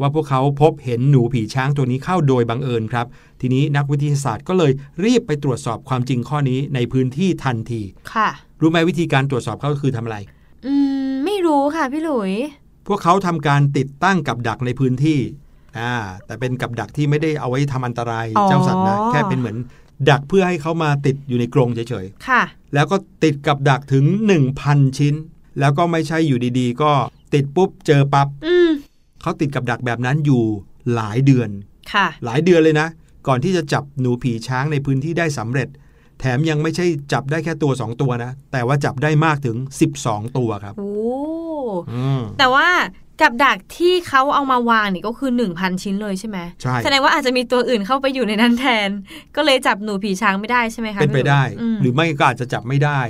A: ว่าพวกเขาพบเห็นหนูผีช้างตัวนี้เข้าโดยบังเอิญครับ ทีนี้นักวิทยาศาสตร์ก็เลยรีบไปตรวจสอบความจริงข้อนี้ในพื้นที่ทันที
B: ค่ะ
A: รู้ไหมวิธีการตรวจสอบเขาคือทำอะไร
B: อืม ไม่รู้ค่ะพี่หลุย
A: พวกเขาทำการติดตั้งกับดักในพื้นที่อ่าแต่เป็นกับดักที่ไม่ได้เอาไว้ทำอันตราย
B: อ๋อ
A: เจ้าสัตว์นะแค่เป็นเหมือน ดักเพื่อให้เขามาติดอยู่ในกรงเฉย
B: ค่ะ
A: ๆแล้วก็ติดกับดักถึง 1,000 ชิ้น แล้วก็ไม่ใช่อยู่ดีๆ ก็ติดปุ๊บเจอปับ๊บ
B: อืม
A: เขาติดกับดักแบบนั้นอยู่หลายเดือน
B: ค่ะ
A: หลายเดือนเลยนะ ก่อนที่จะจับหนูผีช้างในพื้นที่ได้สำเร็จ แถมยังไม่ใช่จับได้แค่ตัว 2 ตัวนะ แต่ว่าจับได้มากถึง 12 ตัวครับ
B: โอ้
A: อืม
B: แต่ว่า กับดักที่เขาเอามาวางนี่ก็คือ 1,000 ชิ้นเลยใช่ไหม
A: ใช่
B: แสดงว่าอาจจะมีตัวอื่นเข้าไปอยู่ในนั้นแทน ก็เลยจับหนูผีช้างไม่ได้ใช่ไหมคะ
A: เป็นไปได้
B: พี่ลุย
A: หรือไม่ก็อาจจะจับไม่ได้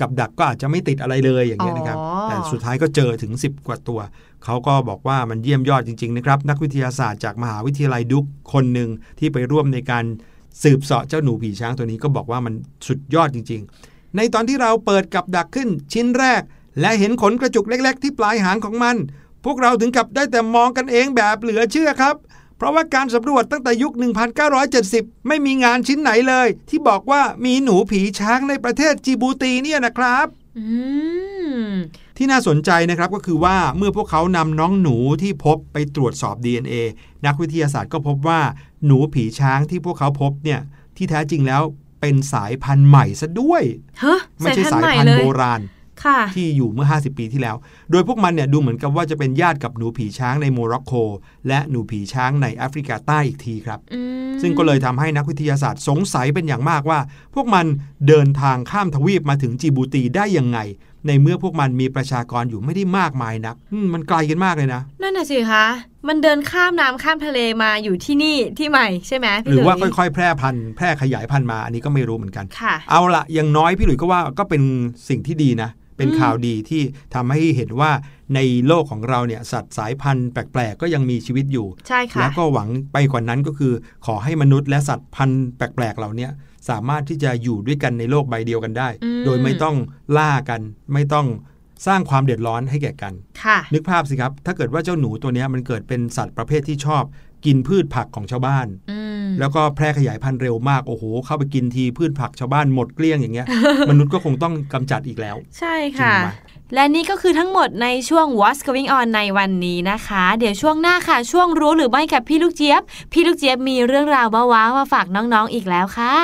A: กับดักก็อาจจะไม่ติดอะไรเลยอย่างเงี้ยนะครับ
B: อ๋อ
A: แต่สุดท้ายก็เจอถึง 10 กว่าตัว เขาก็บอกว่ามันเยี่ยมยอดจริงๆนะครับ นักวิทยาศาสตร์จากมหาวิทยาลัยดุกคนหนึ่งที่ไปร่วมในการสืบเสาะเจ้าหนูผีช้างตัวนี้ก็บอกว่ามันสุดยอดจริง ๆ ในตอนที่เราเปิดกับดักขึ้นชิ้นแรก และเห็นขนกระจุกเล็ก ๆ ที่ปลายหางของมัน พวกเราถึงกับได้แต่มองกันเองแบบเหลือเชื่อครับ เพราะว่าการสำรวจตั้งแต่ยุค 1970 ไม่มีงานชิ้นไหนเลย ที่บอกว่ามีหนูผีช้างในประเทศจิบูตีเนี่ยนะครับ
B: อืม
A: ที่น่าสนใจนะครับก็คือว่าเมื่อพวกเขานำน้องหนูที่พบไปตรวจสอบ DNA นักวิทยาศาสตร์ก็พบว่าหนูผีช้างที่พวกเขาพบเนี่ยที่แท้จริงแล้วเป็นสายพันธุ์ใหม่ซะด้วย
B: เฮ้ย
A: ไม่ใช่
B: สา
A: สายย
B: พันธุ์ใหม่
A: พัน
B: เล
A: ธุ์
B: ย
A: โบราณ
B: ค่ะ
A: ที่อยู่เมื่อ 50 ปีที่แล้ว โดยพวกมันเนี่ยดูเหมือนกับว่าจะเป็นญาติกับหนูผีช้างในโมร็อกโก และหนูผีช้างในแอฟริกาใต้อีกทีครับ
B: อืม
A: ซึ่งก็เลยทำให้นักวิทยาศาสตร์สงสัยเป็นอย่างมากว่า พวกมันเดินทางข้ามทวีปมาถึงจิบูตีได้ยังไง ในเมื่อพวกมันมีประชากรอยู่ไม่ได้มากมายนักอืมมันไกลกันมากเลยนะ
B: นั่นน่ะสิคะมันเดินข้ามน้ำข้ามทะเลมาอยู่ที่นี่ที่ใหม่ใช่ไหมพี่
A: หรือว่า
B: ลุย
A: ค่อยๆ แพร่พันธุ์แพร่ขยายพันธุ์มาอันนี้ก็ไม่รู้เหมือนกัน
B: ค่ะ
A: เอาละอย่างน้อยพี่หลุยส์ก็ว่าก็เป็นสิ่งที่ดีนะ เป็น
B: อืม
A: ข่าวดีที่ทำให้เห็นว่าในโลกของเราเนี่ยสัตว์สายพันธุ์แปลกๆ ก็ยังมีชีวิตอยู่
B: ใช่ค่ะ
A: แล้วก็หวังไปกว่านั้นก็คือ ขอให้มนุษย์และสัตว์พันธุ์แปลกๆเหล่าเนี้ยสามารถที่จะอยู่ด้วยกันในโลกใบเดียวกันได้
B: อืม
A: โดยไม่ต้องล่ากัน ไม่ต้องสร้างความเดือดร้อนให้แก่กัน
B: ค่ะ
A: นึกภาพสิครับ ถ้าเกิดว่าเจ้าหนูตัวเนี้ยมันเกิดเป็นสัตว์ประเภทที่ชอบ กินพืชผักของชาวบ้าน
B: อืม
A: แล้วก็แพร่ขยายพันธุ์เร็วมากโอ้โห เข้าไปกินทีพืชผักชาวบ้านหมดเกลี้ยงอย่างเงี้ย มนุษย์ก็คงต้องกำจัดอีกแล้ว
B: ใช่ค่ะ
A: จริงไหม
B: และนี่ก็คือทั้งหมดในช่วง What's Going On ในวันนี้นะคะ เดี๋ยวช่วงหน้าค่ะ ช่วงรู้หรือไม่กับพี่ลูกเจี๊ยบ พี่ลูกเจี๊ยบมีเรื่องราวว้าวๆมาฝา
G: กน้องๆอีกแล้วค่ะ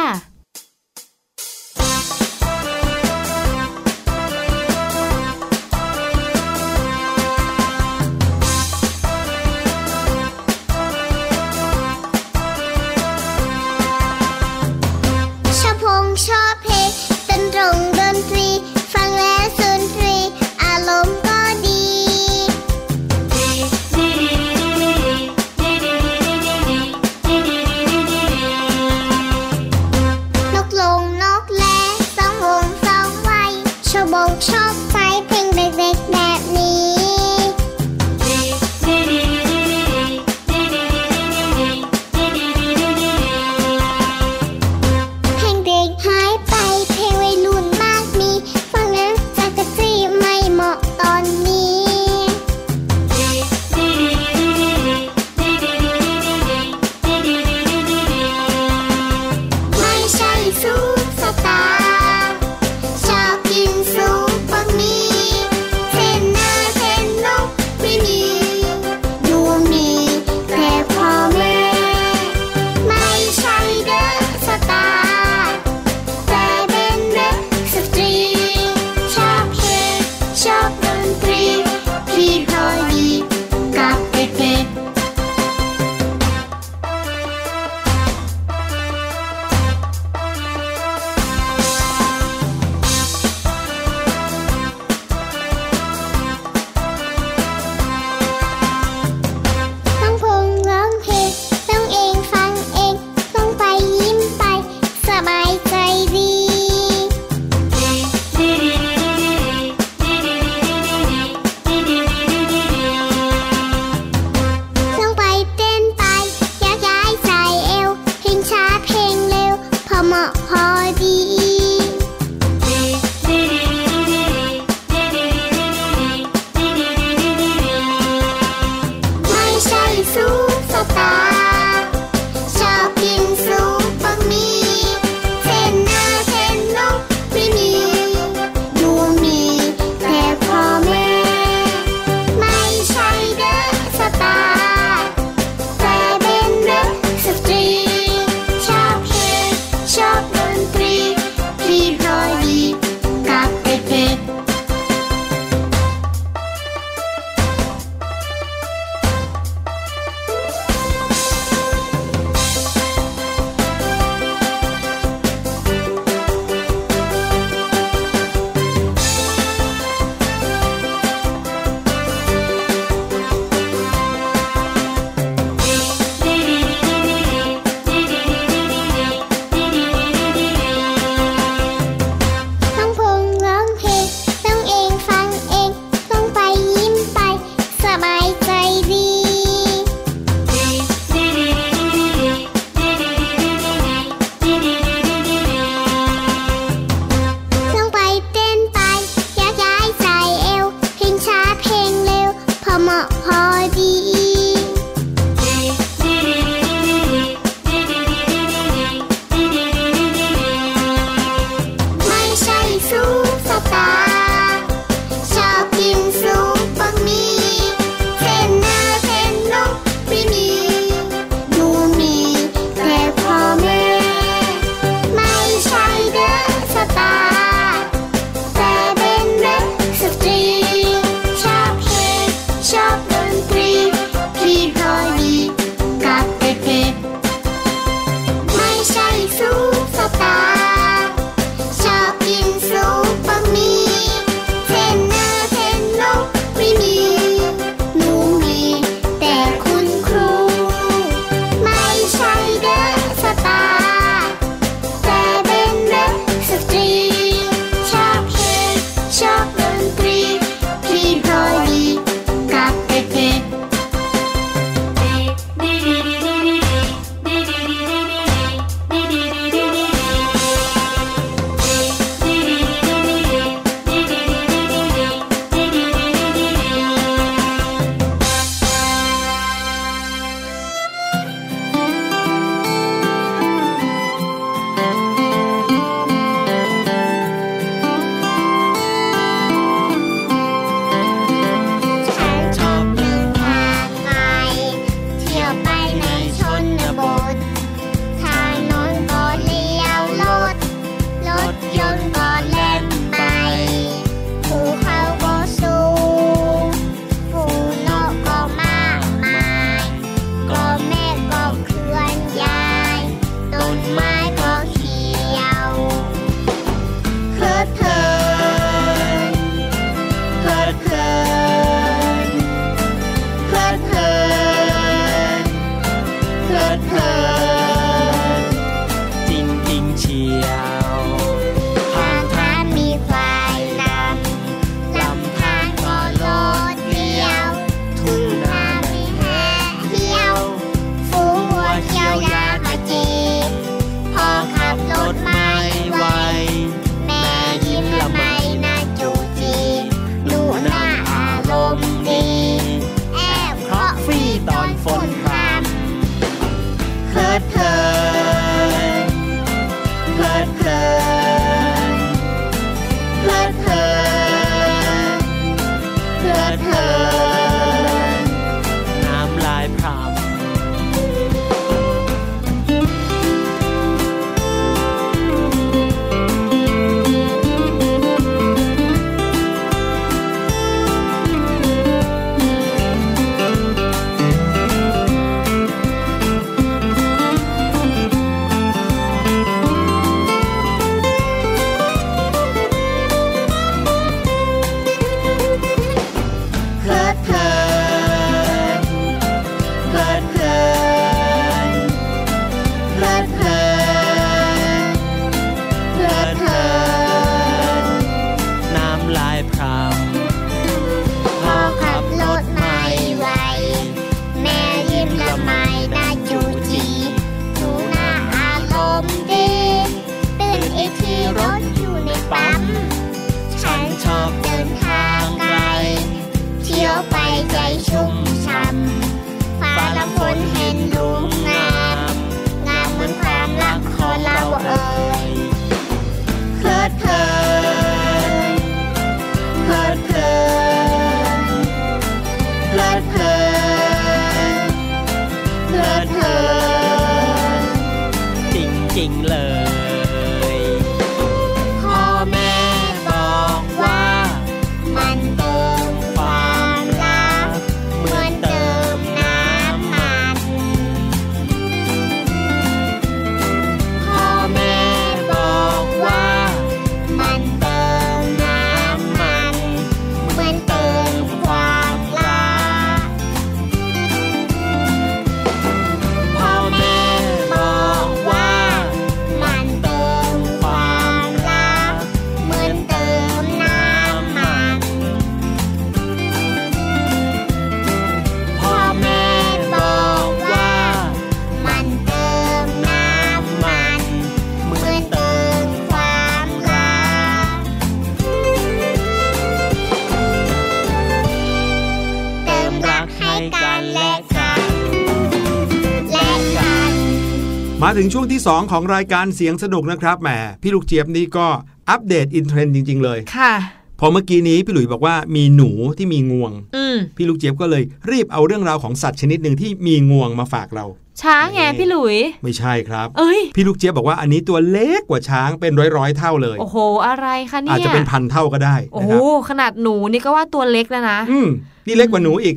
G: มา
A: ถึงช่วงที่ 2 ของรายการเสียงสนุกนะครับแหมพี่ลูกเจี๊ยบนี่ก็อัปเดตอินเทรนด์จริง ๆ เลย
B: ค่ะ
A: พอเมื่อกี้นี้พี่หลุยบอกว่ามีหนูที่มีงวง
B: อืม
A: พี่ลูกเจี๊ยบก็เลยรีบเอาเรื่องราวของสัตว์ชนิดหนึ่งที่มีงวงมาฝากเรา
B: ช้างไงพี่หลุย
A: ไม่ใช่ครับ
B: เอ้ย
A: พี่ลูกเจี๊ยบบอกว่าอันนี้ตัวเล็กกว่าช้างเป็นร้อยๆเท่าเลย
B: โอ้โห อะไรคะเนี่ย
A: อาจจะเป็นพันเท่าก็ได้
B: โอ้
A: นะ
B: โห
A: ครับ
B: ขนาดหนูนี่ก็ว่าตัวเล็กแล้วนะ
A: อืมนี่เล็กกว่าหนูอีก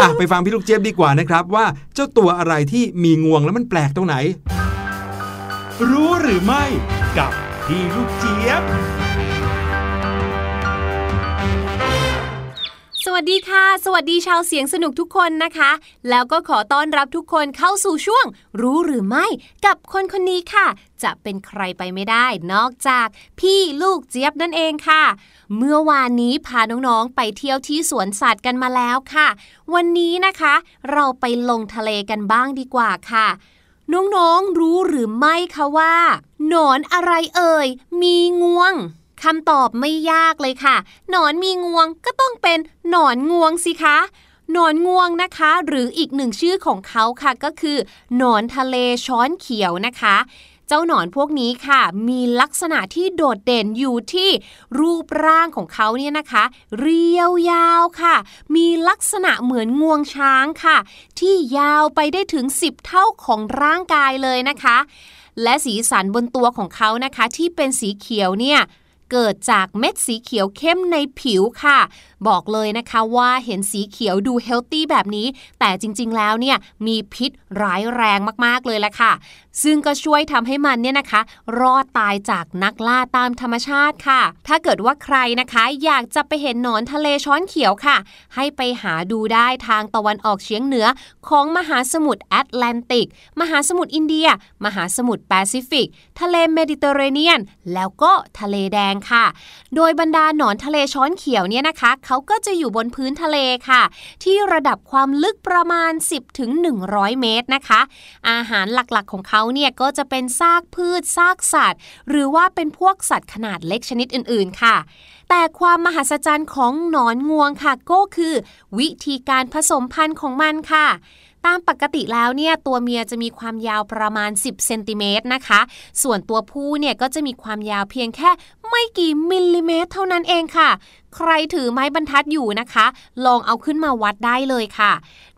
A: อะไปฟังพี่ลูกเจี๊ยบดีกว่านะครับว่าเจ้าตัวอะไรที่มีงวงแล้วมันแปลกตรงไหน
H: รู้หรือไม่ กับพี่ลูกเจี๊ยบ
I: วัสดีค่ะ สวัสดีชาวเสียงสนุกทุกคนนะคะ แล้วก็ขอต้อนรับทุกคนเข้าสู่ช่วง รู้หรือไม่กับคนคนนี้ค่ะ จะเป็นใครไปไม่ได้ นอกจากพี่ลูกเจี๊ยบนั่นเองค่ะ เมื่อวานนี้พาน้องๆไปเที่ยวที่สวนสัตว์กันมาแล้วค่ะ วันนี้นะคะ เราไปลงทะเลกันบ้างดีกว่าค่ะน้องๆรู้หรือไม่คะว่าหนอนอะไรเอ่ยมีงวง คำตอบไม่ยากเลยค่ะ หนอนมีงวงก็ต้องเป็นหนอนงวงสิคะหนอนงวงนะคะ หรืออีกหนึ่งชื่อของเขาค่ะก็คือหนอนทะเลช้อนเขียวนะคะ เจ้าหนอนพวกนี้ค่ะ มีลักษณะที่โดดเด่นอยู่ที่รูปร่างของเขาเนี่ยนะคะ เรียวยาวค่ะ มีลักษณะเหมือนงวงช้างค่ะ ที่ยาวไปได้ถึง 10 เท่าของร่างกายเลยนะคะ และสีสันบนตัวของเขานะคะ ที่เป็นสีเขียวเนี่ย เกิดจากเม็ดสีเขียวเข้มในผิวค่ะ บอกเลยนะคะว่าเห็นสีเขียวดูเฮลตี้แบบนี้ แต่จริงๆแล้วเนี่ยมีพิษร้ายแรงมากๆเลยแหละค่ะซึ่งก็ช่วยทำให้มันเนี่ยนะคะ รอดตายจากนักล่าตามธรรมชาติค่ะ ถ้าเกิดว่าใครนะคะอยากจะไปเห็นหนอนทะเลช้อนเขียวค่ะ ให้ไปหาดูได้ทางตะวันออกเฉียงเหนือของมหาสมุทรแอตแลนติก มหาสมุทรอินเดีย มหาสมุทรแปซิฟิก ทะเลเมดิเตอร์เรเนียน แล้วก็ทะเลแดงค่ะ โดยบรรดาหนอนทะเลช้อนเขียวเนี่ยนะคะ เขาก็จะอยู่บนพื้นทะเลค่ะ ที่ระดับความลึกประมาณ 10ถึง100 เมตรนะคะ อาหารหลักๆของเขาเขาเนี่ยก็จะเป็นซากพืชซากสัตว์ หรือว่าเป็นพวกสัตว์ขนาดเล็กชนิดอื่นๆค่ะ แต่ความมหัศจรรย์ของหนอนงวงค่ะก็คือ วิธีการผสมพันธุ์ของมันค่ะตามปกติแล้วเนี่ยตัวเมียจะมีความยาวประมาณ 10เซนติเมตรนะคะ ส่วนตัวผู้เนี่ยก็จะมีความยาวเพียงแค่ไม่กี่มิลลิเมตร เท่านั้นเองค่ะ ใครถือไม้บรรทัดอยู่นะคะ ลองเอาขึ้นมาวัดได้เลยค่ะ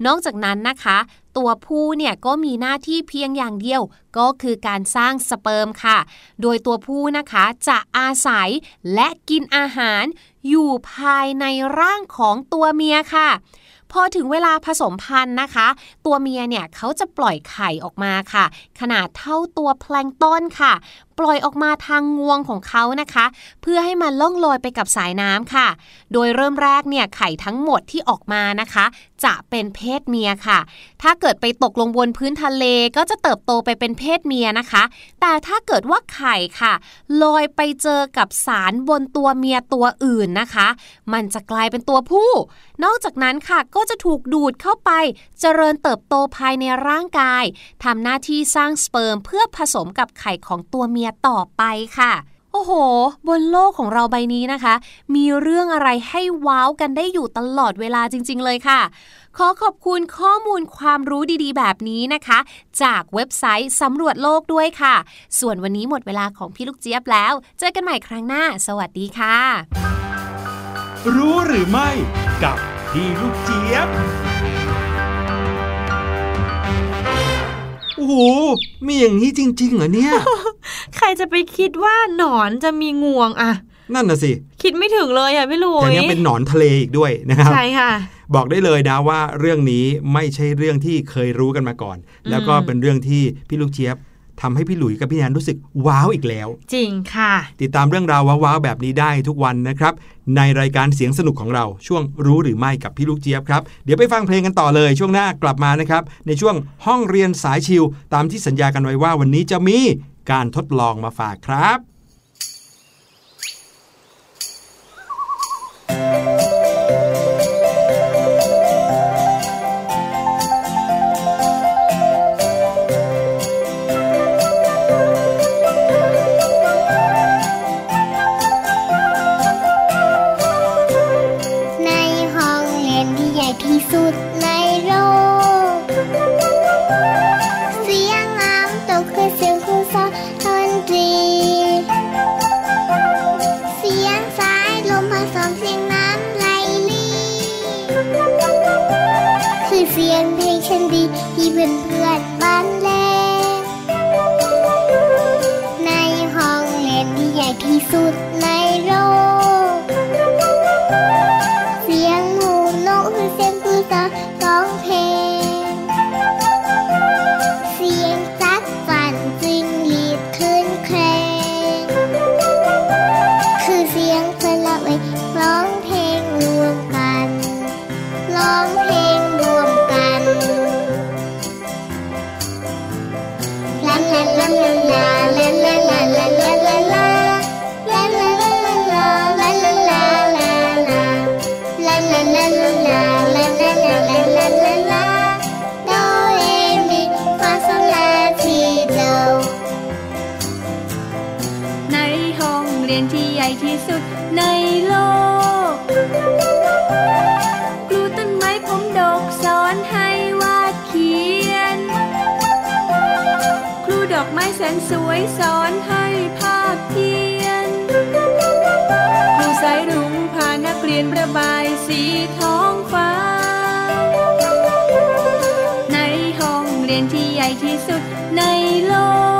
I: นอกจากนั้นนะคะ ตัวผู้เนี่ยก็มีหน้าที่เพียงอย่างเดียว ก็คือการสร้างสเปิร์มค่ะ โดยตัวผู้นะคะจะอาศัยและกินอาหาร อยู่ภายในร่างของตัวเมียค่ะพอถึงเวลาผสมพันธุ์นะคะ ตัวเมียเนี่ยเขาจะปล่อยไข่ออกมาค่ะ ขนาดเท่าตัวแพลงต้นค่ะ ปล่อยออกมาทางงวงของเขานะคะ เพื่อให้มันล่องลอยไปกับสายน้ำค่ะ โดยเริ่มแรกเนี่ยไข่ทั้งหมดที่ออกมานะคะ จะเป็นเพศเมียค่ะ ถ้าเกิดไปตกลงบนพื้นทะเลก็จะเติบโตไปเป็นเพศเมียนะคะ แต่ถ้าเกิดว่าไข่ค่ะ ลอยไปเจอกับสารบนตัวเมียตัวอื่นนะคะ มันจะกลายเป็นตัวผู้ นอกจากนั้นค่ะก็จะถูกดูดเข้าไป เจริญเติบโตภายในร่างกายทำหน้าที่สร้างสเปิร์มเพื่อผสมกับไข่ของตัวเมียต่อไปค่ะ โอ้โห บนโลกของเราใบนี้นะคะ มีเรื่องอะไรให้ว้าวกันได้อยู่ตลอดเวลาจริง ๆ เลยค่ะ ขอขอบคุณข้อมูลความรู้ดีๆ แบบนี้นะคะ จากเว็บไซต์สำรวจโลกด้วยค่ะ ส่วนวันนี้หมดเวลาของพี่ลูกเจี๊ยบแล้ว เจอกันใหม่ครั้งหน้า สวัสดีค่ะ
H: รู้หรือไม่กับพี่ลูกเจี๊ยบ
A: อ้โหมีอย่างนี้จริง ๆ เหรอเนี่ย
B: ใครจะไปคิดว่าหนอนจะมีงวงอะ
A: นั่นน่ะสิ
B: คิดไม่ถึงเลยอะพี่ลุ
A: แถม
B: ย
A: ยังเป็นหนอนทะเลอีกด้วยนะครับ
B: ใช่ค่ะ
A: บอกได้เลยนะว่าเรื่องนี้ไม่ใช่เรื่องที่เคยรู้กันมาก่อน แล้วก็เป็นเรื่องที่พี่ลูกเจี๊ยบ ทำให้พี่หลุยกับพี่แนนรู้สึกว้าวอีกแล้ว
B: จริงค่ะ
A: ติดตามเรื่องราวว้าวๆแบบนี้ได้ทุกวันนะครับ ในรายการเสียงสนุกของเราช่วงรู้หรือไม่กับพี่ลูกเจี๊ยบครับ เดี๋ยวไปฟังเพลงกันต่อเลยช่วงหน้ากลับมานะครับ ในช่วงห้องเรียนสายชิวตามที่สัญญากันไว้ว่าวันนี้จะมีการทดลองมาฝากครับ
G: พื่อน
J: ๆ แสนสวยสอนให้ภาพเพียนครูสายรุ้งพานักเรียนประบายสีท้องฟ้า ในห้องเรียนที่ใหญ่ที่สุดในโลก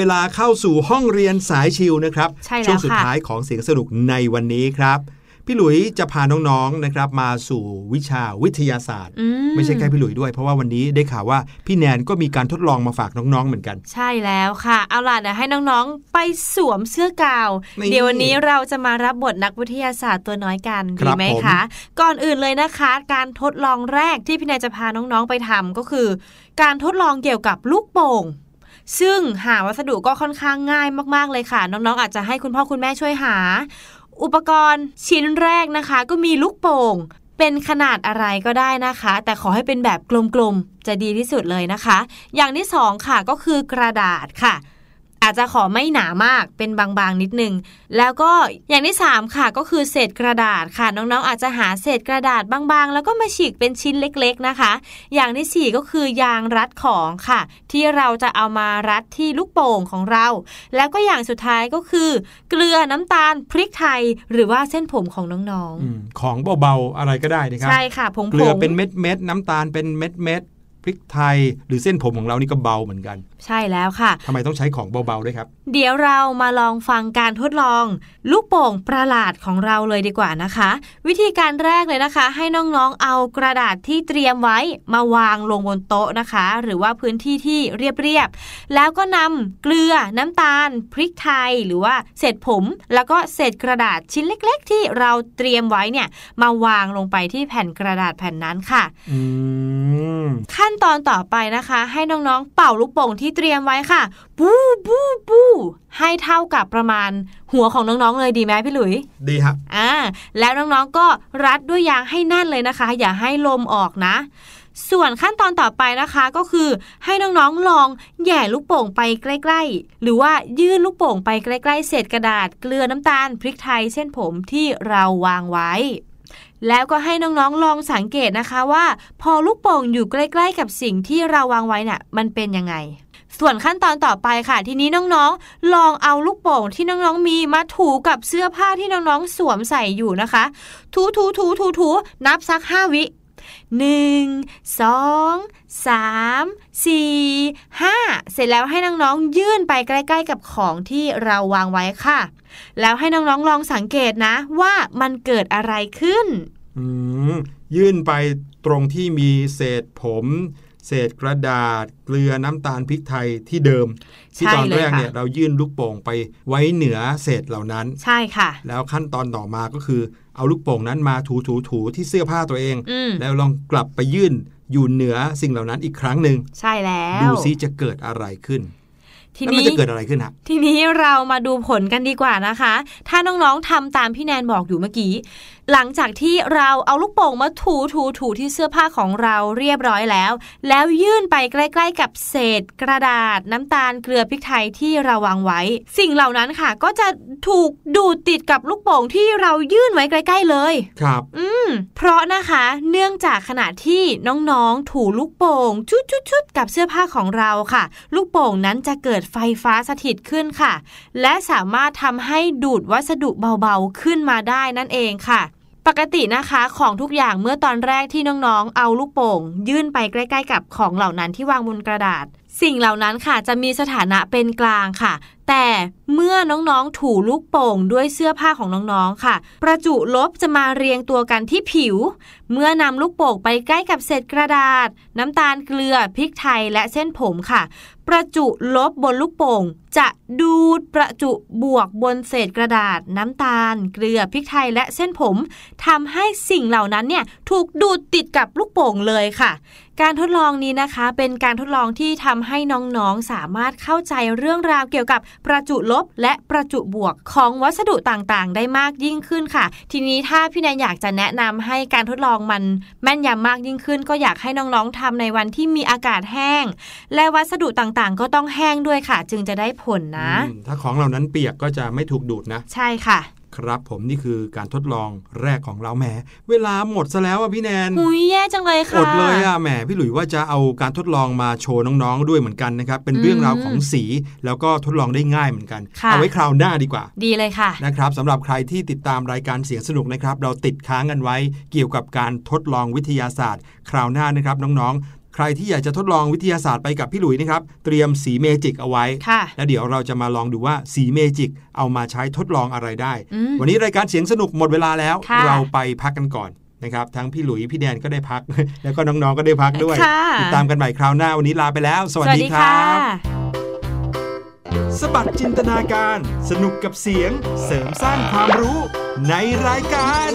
A: เวลาเข้าสู่ห้องเรียนสายชิวนะครับ
B: ใช่แล้ว
A: ช่วงสุด
B: ค่ะ
A: ท้ายของเสียงสนุกในวันนี้ครับ พี่หลุยจะพาน้องๆนะครับ มาสู่วิชาวิทยาศาสตร์
B: อื
A: ไม่ใช่แค่พี่หลุยด้วยเพราะว่าวันนี้ได้ข่าวว่าพี่แนนก็มีการทดลองมาฝากน้องๆเหมือนกัน
B: ใช่แล้วค่ะ เอาล่ะเดี๋ยวให้น้องๆไปสวมเสื้อกาว
A: นี่
B: เดี๋ยววันนี้เราจะมารับบทนักวิทยาศาสตร์ตัวน้อยกัน
A: ครั
B: ดี
A: บ
B: ไหม
A: ผม
B: คะ ก่อนอื่นเลยนะคะ การทดลองแรกที่พี่แนนจะพาน้องๆไปทำก็คือ การทดลองเกี่ยวกับลูกโป่ง ซึ่งหาวัสดุก็ค่อนข้างง่ายมาก ๆ เลยค่ะ น้อง ๆ อาจจะให้คุณพ่อคุณแม่ช่วยหา อุปกรณ์ชิ้นแรกนะคะ ก็มีลูกโป่ง เป็นขนาดอะไรก็ได้นะคะ แต่ขอให้เป็นแบบกลม ๆ จะดีที่สุดเลยนะคะ อย่างที่สองค่ะก็คือกระดาษค่ะ อาจจะขอไม่หนามากเป็นบางๆนิดนึง แล้วก็อย่างที่สามค่ะก็คือเศษกระดาษค่ะ น้องๆ อาจจะหาเศษกระดาษบางๆ แล้วก็มาฉีกเป็นชิ้นเล็กๆนะคะ อย่างที่สี่ก็คือยางรัดของค่ะ ที่เราจะเอามารัดที่ลูกโป่งของเรา แล้วก็อย่างสุดท้ายก็คือ เกลือน้ำตาลพริกไทย หรือว่าเส้นผมของน้อง
A: อืมของเบาๆอะไรก็ได้นะค
B: ๆ
A: รับ
B: ใช่ค่ะผงๆ
A: เกลือเป็นเม็ดเม็ดๆน้ำตาลเป็นเม็ดเม็ดๆพริกไทย หรือเส้นผมของเรานี่ก็เบาเหมือนกัน
B: ใช่แล้วค่ะ
A: ทำไมต้องใช้ของเบาๆด้วยครับ
B: เดี๋ยวเรามาลองฟังการทดลอง ลูกโป่งประหลาดของเราเลยดีกว่านะคะ วิธีการแรกเลยนะคะ ให้น้องๆเอากระดาษที่เตรียมไว้มาวางลงบนโต๊ะนะคะ หรือว่าพื้นที่ที่เรียบๆแล้วก็นำเกลือน้ำตาล พริกไทยหรือว่าเศษผม แล้วก็เศษกระดาษชิ้นเล็ก ๆ ที่เราเตรียมไว้เนี่ยมาวางลงไปที่แผ่นกระดาษแผ่นนั้นค่ะ
A: อืม
B: ขั้นขั้นตอนต่อไปนะคะ ให้น้องๆเป่าลูกโป่งที่เตรียมไว้ค่ะ ปูปูปูให้เท่ากับประมาณหัวของน้องๆเลยดีไหมพี่หลุย
A: ดีครับ
B: อ่าแล้วน้องๆก็รัดด้วยยางให้แน่นเลยนะคะ อย่าให้ลมออกนะส่วนขั้นตอนต่อไปนะคะก็คือ ให้น้องๆลองแหย่ลูกโป่งไปใกล้ ๆ หรือว่ายื่นลูกโป่งไปใกล้ๆเศษกระดาษ เกลือน้ำตาลพริกไทยเส้นผมที่เราวางไว้ แล้วก็ให้น้องๆลองสังเกตนะคะว่า พอลูกโป่งอยู่ใกล้ ๆ กับสิ่งที่เราวางไว้น่ะมันเป็นยังไง ส่วนขั้นตอนต่อไปค่ะ ทีนี้น้องๆ ลองเอาลูกโป่งที่น้องๆมีมาถูกับเสื้อผ้าที่น้องๆสวมใส่อยู่นะคะ ถูถูถูถูถูนับสักห้าวิหนึ่งสองสามสี่ห้าเสร็จแล้วให้น้องๆ ยื่นไปใกล้ ๆ กับของที่เราวางไว้ค่ะ แล้วให้น้องๆลองสังเกตนะ ว่ามันเกิดอะไรขึ้น
A: อืมยื่นไปตรงที่มีเศษผม เศษกระดาษ เกลือน้ำตาลพริกไทยที่เดิม ที่
B: ใช่
A: ตอน
B: เลย
A: แรก
B: ค่ะ
A: เนี่ยเรายื่นลูกโป่งไปไว้เหนือเศษเหล่านั้น
B: ใช่ค่ะ
A: แล้วขั้นตอนต่อมาก็คือ เอาลูกโป่งนั้นมาถูถูถูที่เสื้อผ้าตัวเอง
B: อืม
A: แล้วลองกลับไปยื่นอยู่เหนือสิ่งเหล่านั้นอีกครั้งหนึ่ง
B: ใช่แล้ว
A: ดูซิจะเกิดอะไรขึ้น
B: ที
A: แล้วมัน
B: นี้
A: จะเกิดอะไรขึ้นฮะ
B: ทีนี้เรามาดูผลกันดีกว่านะคะ ถ้าน้องๆทำตามพี่แนนบอกอยู่เมื่อกี้ หลังจากที่เราเอาลูกโป่งมาถูถูถูที่เสื้อผ้าของเราเรียบร้อยแล้ว แล้วยื่นไปใกล้ ๆ กับเศษกระดาษน้ำตาลเกลือพริกไทยที่เราวางไว้ สิ่งเหล่านั้นค่ะ ก็จะถูกดูดติดกับลูกโป่งที่เรายื่นไว้ใกล้ ๆ เลย
A: ครับ
B: อืม เพราะนะคะเนื่องจากขณะที่น้องๆถูลูกโป่งชุดๆๆกับเสื้อผ้าของเราค่ะ ลูกโป่งนั้นจะเกิดไฟฟ้าสถิตขึ้นค่ะ และสามารถทำให้ดูดวัสดุเบาๆขึ้นมาได้นั่นเองค่ะ ปกตินะคะของทุกอย่างเมื่อตอนแรกที่น้องๆ เอาลูกโป่ง ยื่นไปใกล้ ๆ กับของเหล่านั้นที่วางบนกระดาษ สิ่งเหล่านั้นค่ะจะมีสถานะเป็นกลางค่ะ แต่เมื่อน้องๆถูลูกโป่งด้วยเสื้อผ้าของน้องๆค่ะ ประจุลบจะมาเรียงตัวกันที่ผิว เมื่อนำลูกโป่งไปใกล้กับเศษกระดาษ น้ำตาลเกลือพริกไทยและเส้นผมค่ะ ประจุลบบนลูกโป่ง จะดูดประจุบวกบนเศษกระดาษ น้ำตาล เกลือพริกไทยและเส้นผมทำให้สิ่งเหล่านั้นเนี่ยถูกดูดติดกับลูกโป่งเลยค่ะการทดลองนี้นะคะเป็นการทดลองที่ทำให้น้องๆสามารถเข้าใจเรื่องราวเกี่ยวกับประจุลบและประจุบวกของวัสดุต่างๆ ได้มากยิ่งขึ้นค่ะ ทีนี้ถ้าพี่แนนอยากจะแนะนำให้การทดลองมันแม่นยำมากยิ่งขึ้น ก็อยากให้น้องๆทำในวันที่มีอากาศแห้ง และวัสดุต่างๆ ก็ต้องแห้งด้วยค่ะ จึงจะได้ผลนะ
A: อืมถ้าของเหล่านั้นเปียกก็จะไม่ถูกดูดนะ
B: ใช่ค่ะ
A: ครับผมนี่คือการทดลองแรกของเราแหมเวลาหมดซะแล้วอะพี่แนน
B: หุยแย่จังเลย
A: อ
B: ค่ะ
A: ดเลยอะแหมพี่หลุยว่าจะเอาการทดลองมาโชว์น้องๆด้วยเหมือนกันนะครับเป็นเรื่องราวของสี แล้วก็ทดลองได้ง่ายเหมือนกัน
B: ค่ะ
A: เอาไว้คราวหน้าดีกว่า
B: ดีเลยค่ะ
A: นะครับสำหรับใครที่ติดตามรายการเสียงสนุกนะครับ เราติดค้างกันไว้ เกี่ยวกับการทดลองวิทยาศาสตร์ คราวหน้านะครับน้องๆใค รที่อยากจะทดลองวิทยาศาสตร์ไปกับพี่หลุยนะครับ เตรียมสีเมจิกเอาไว้
B: ค่ะ
A: แล้วเดี๋ยวเราจะมาลองดูว่าสีเมจิกเอามาใช้ทดลองอะไรได้
B: อืม
A: วันนี้รายการเสียงสนุกหมดเวลาแล้ว
B: ค่ะ
A: เราไปพักกันก่อนนะครับ ทั้งพี่หลุยพี่แดนก็ได้พัก แล้วก็น้องๆก็ได้พักด้วย
B: ค่ะ
A: ติดตามกันใหม่คราวหน้าวันนี้ลาไปแล้ว สวัสดีครับสะบัดจินตนาการ สนุกกับเสียง เสริมสร้างความรู้ในรายการ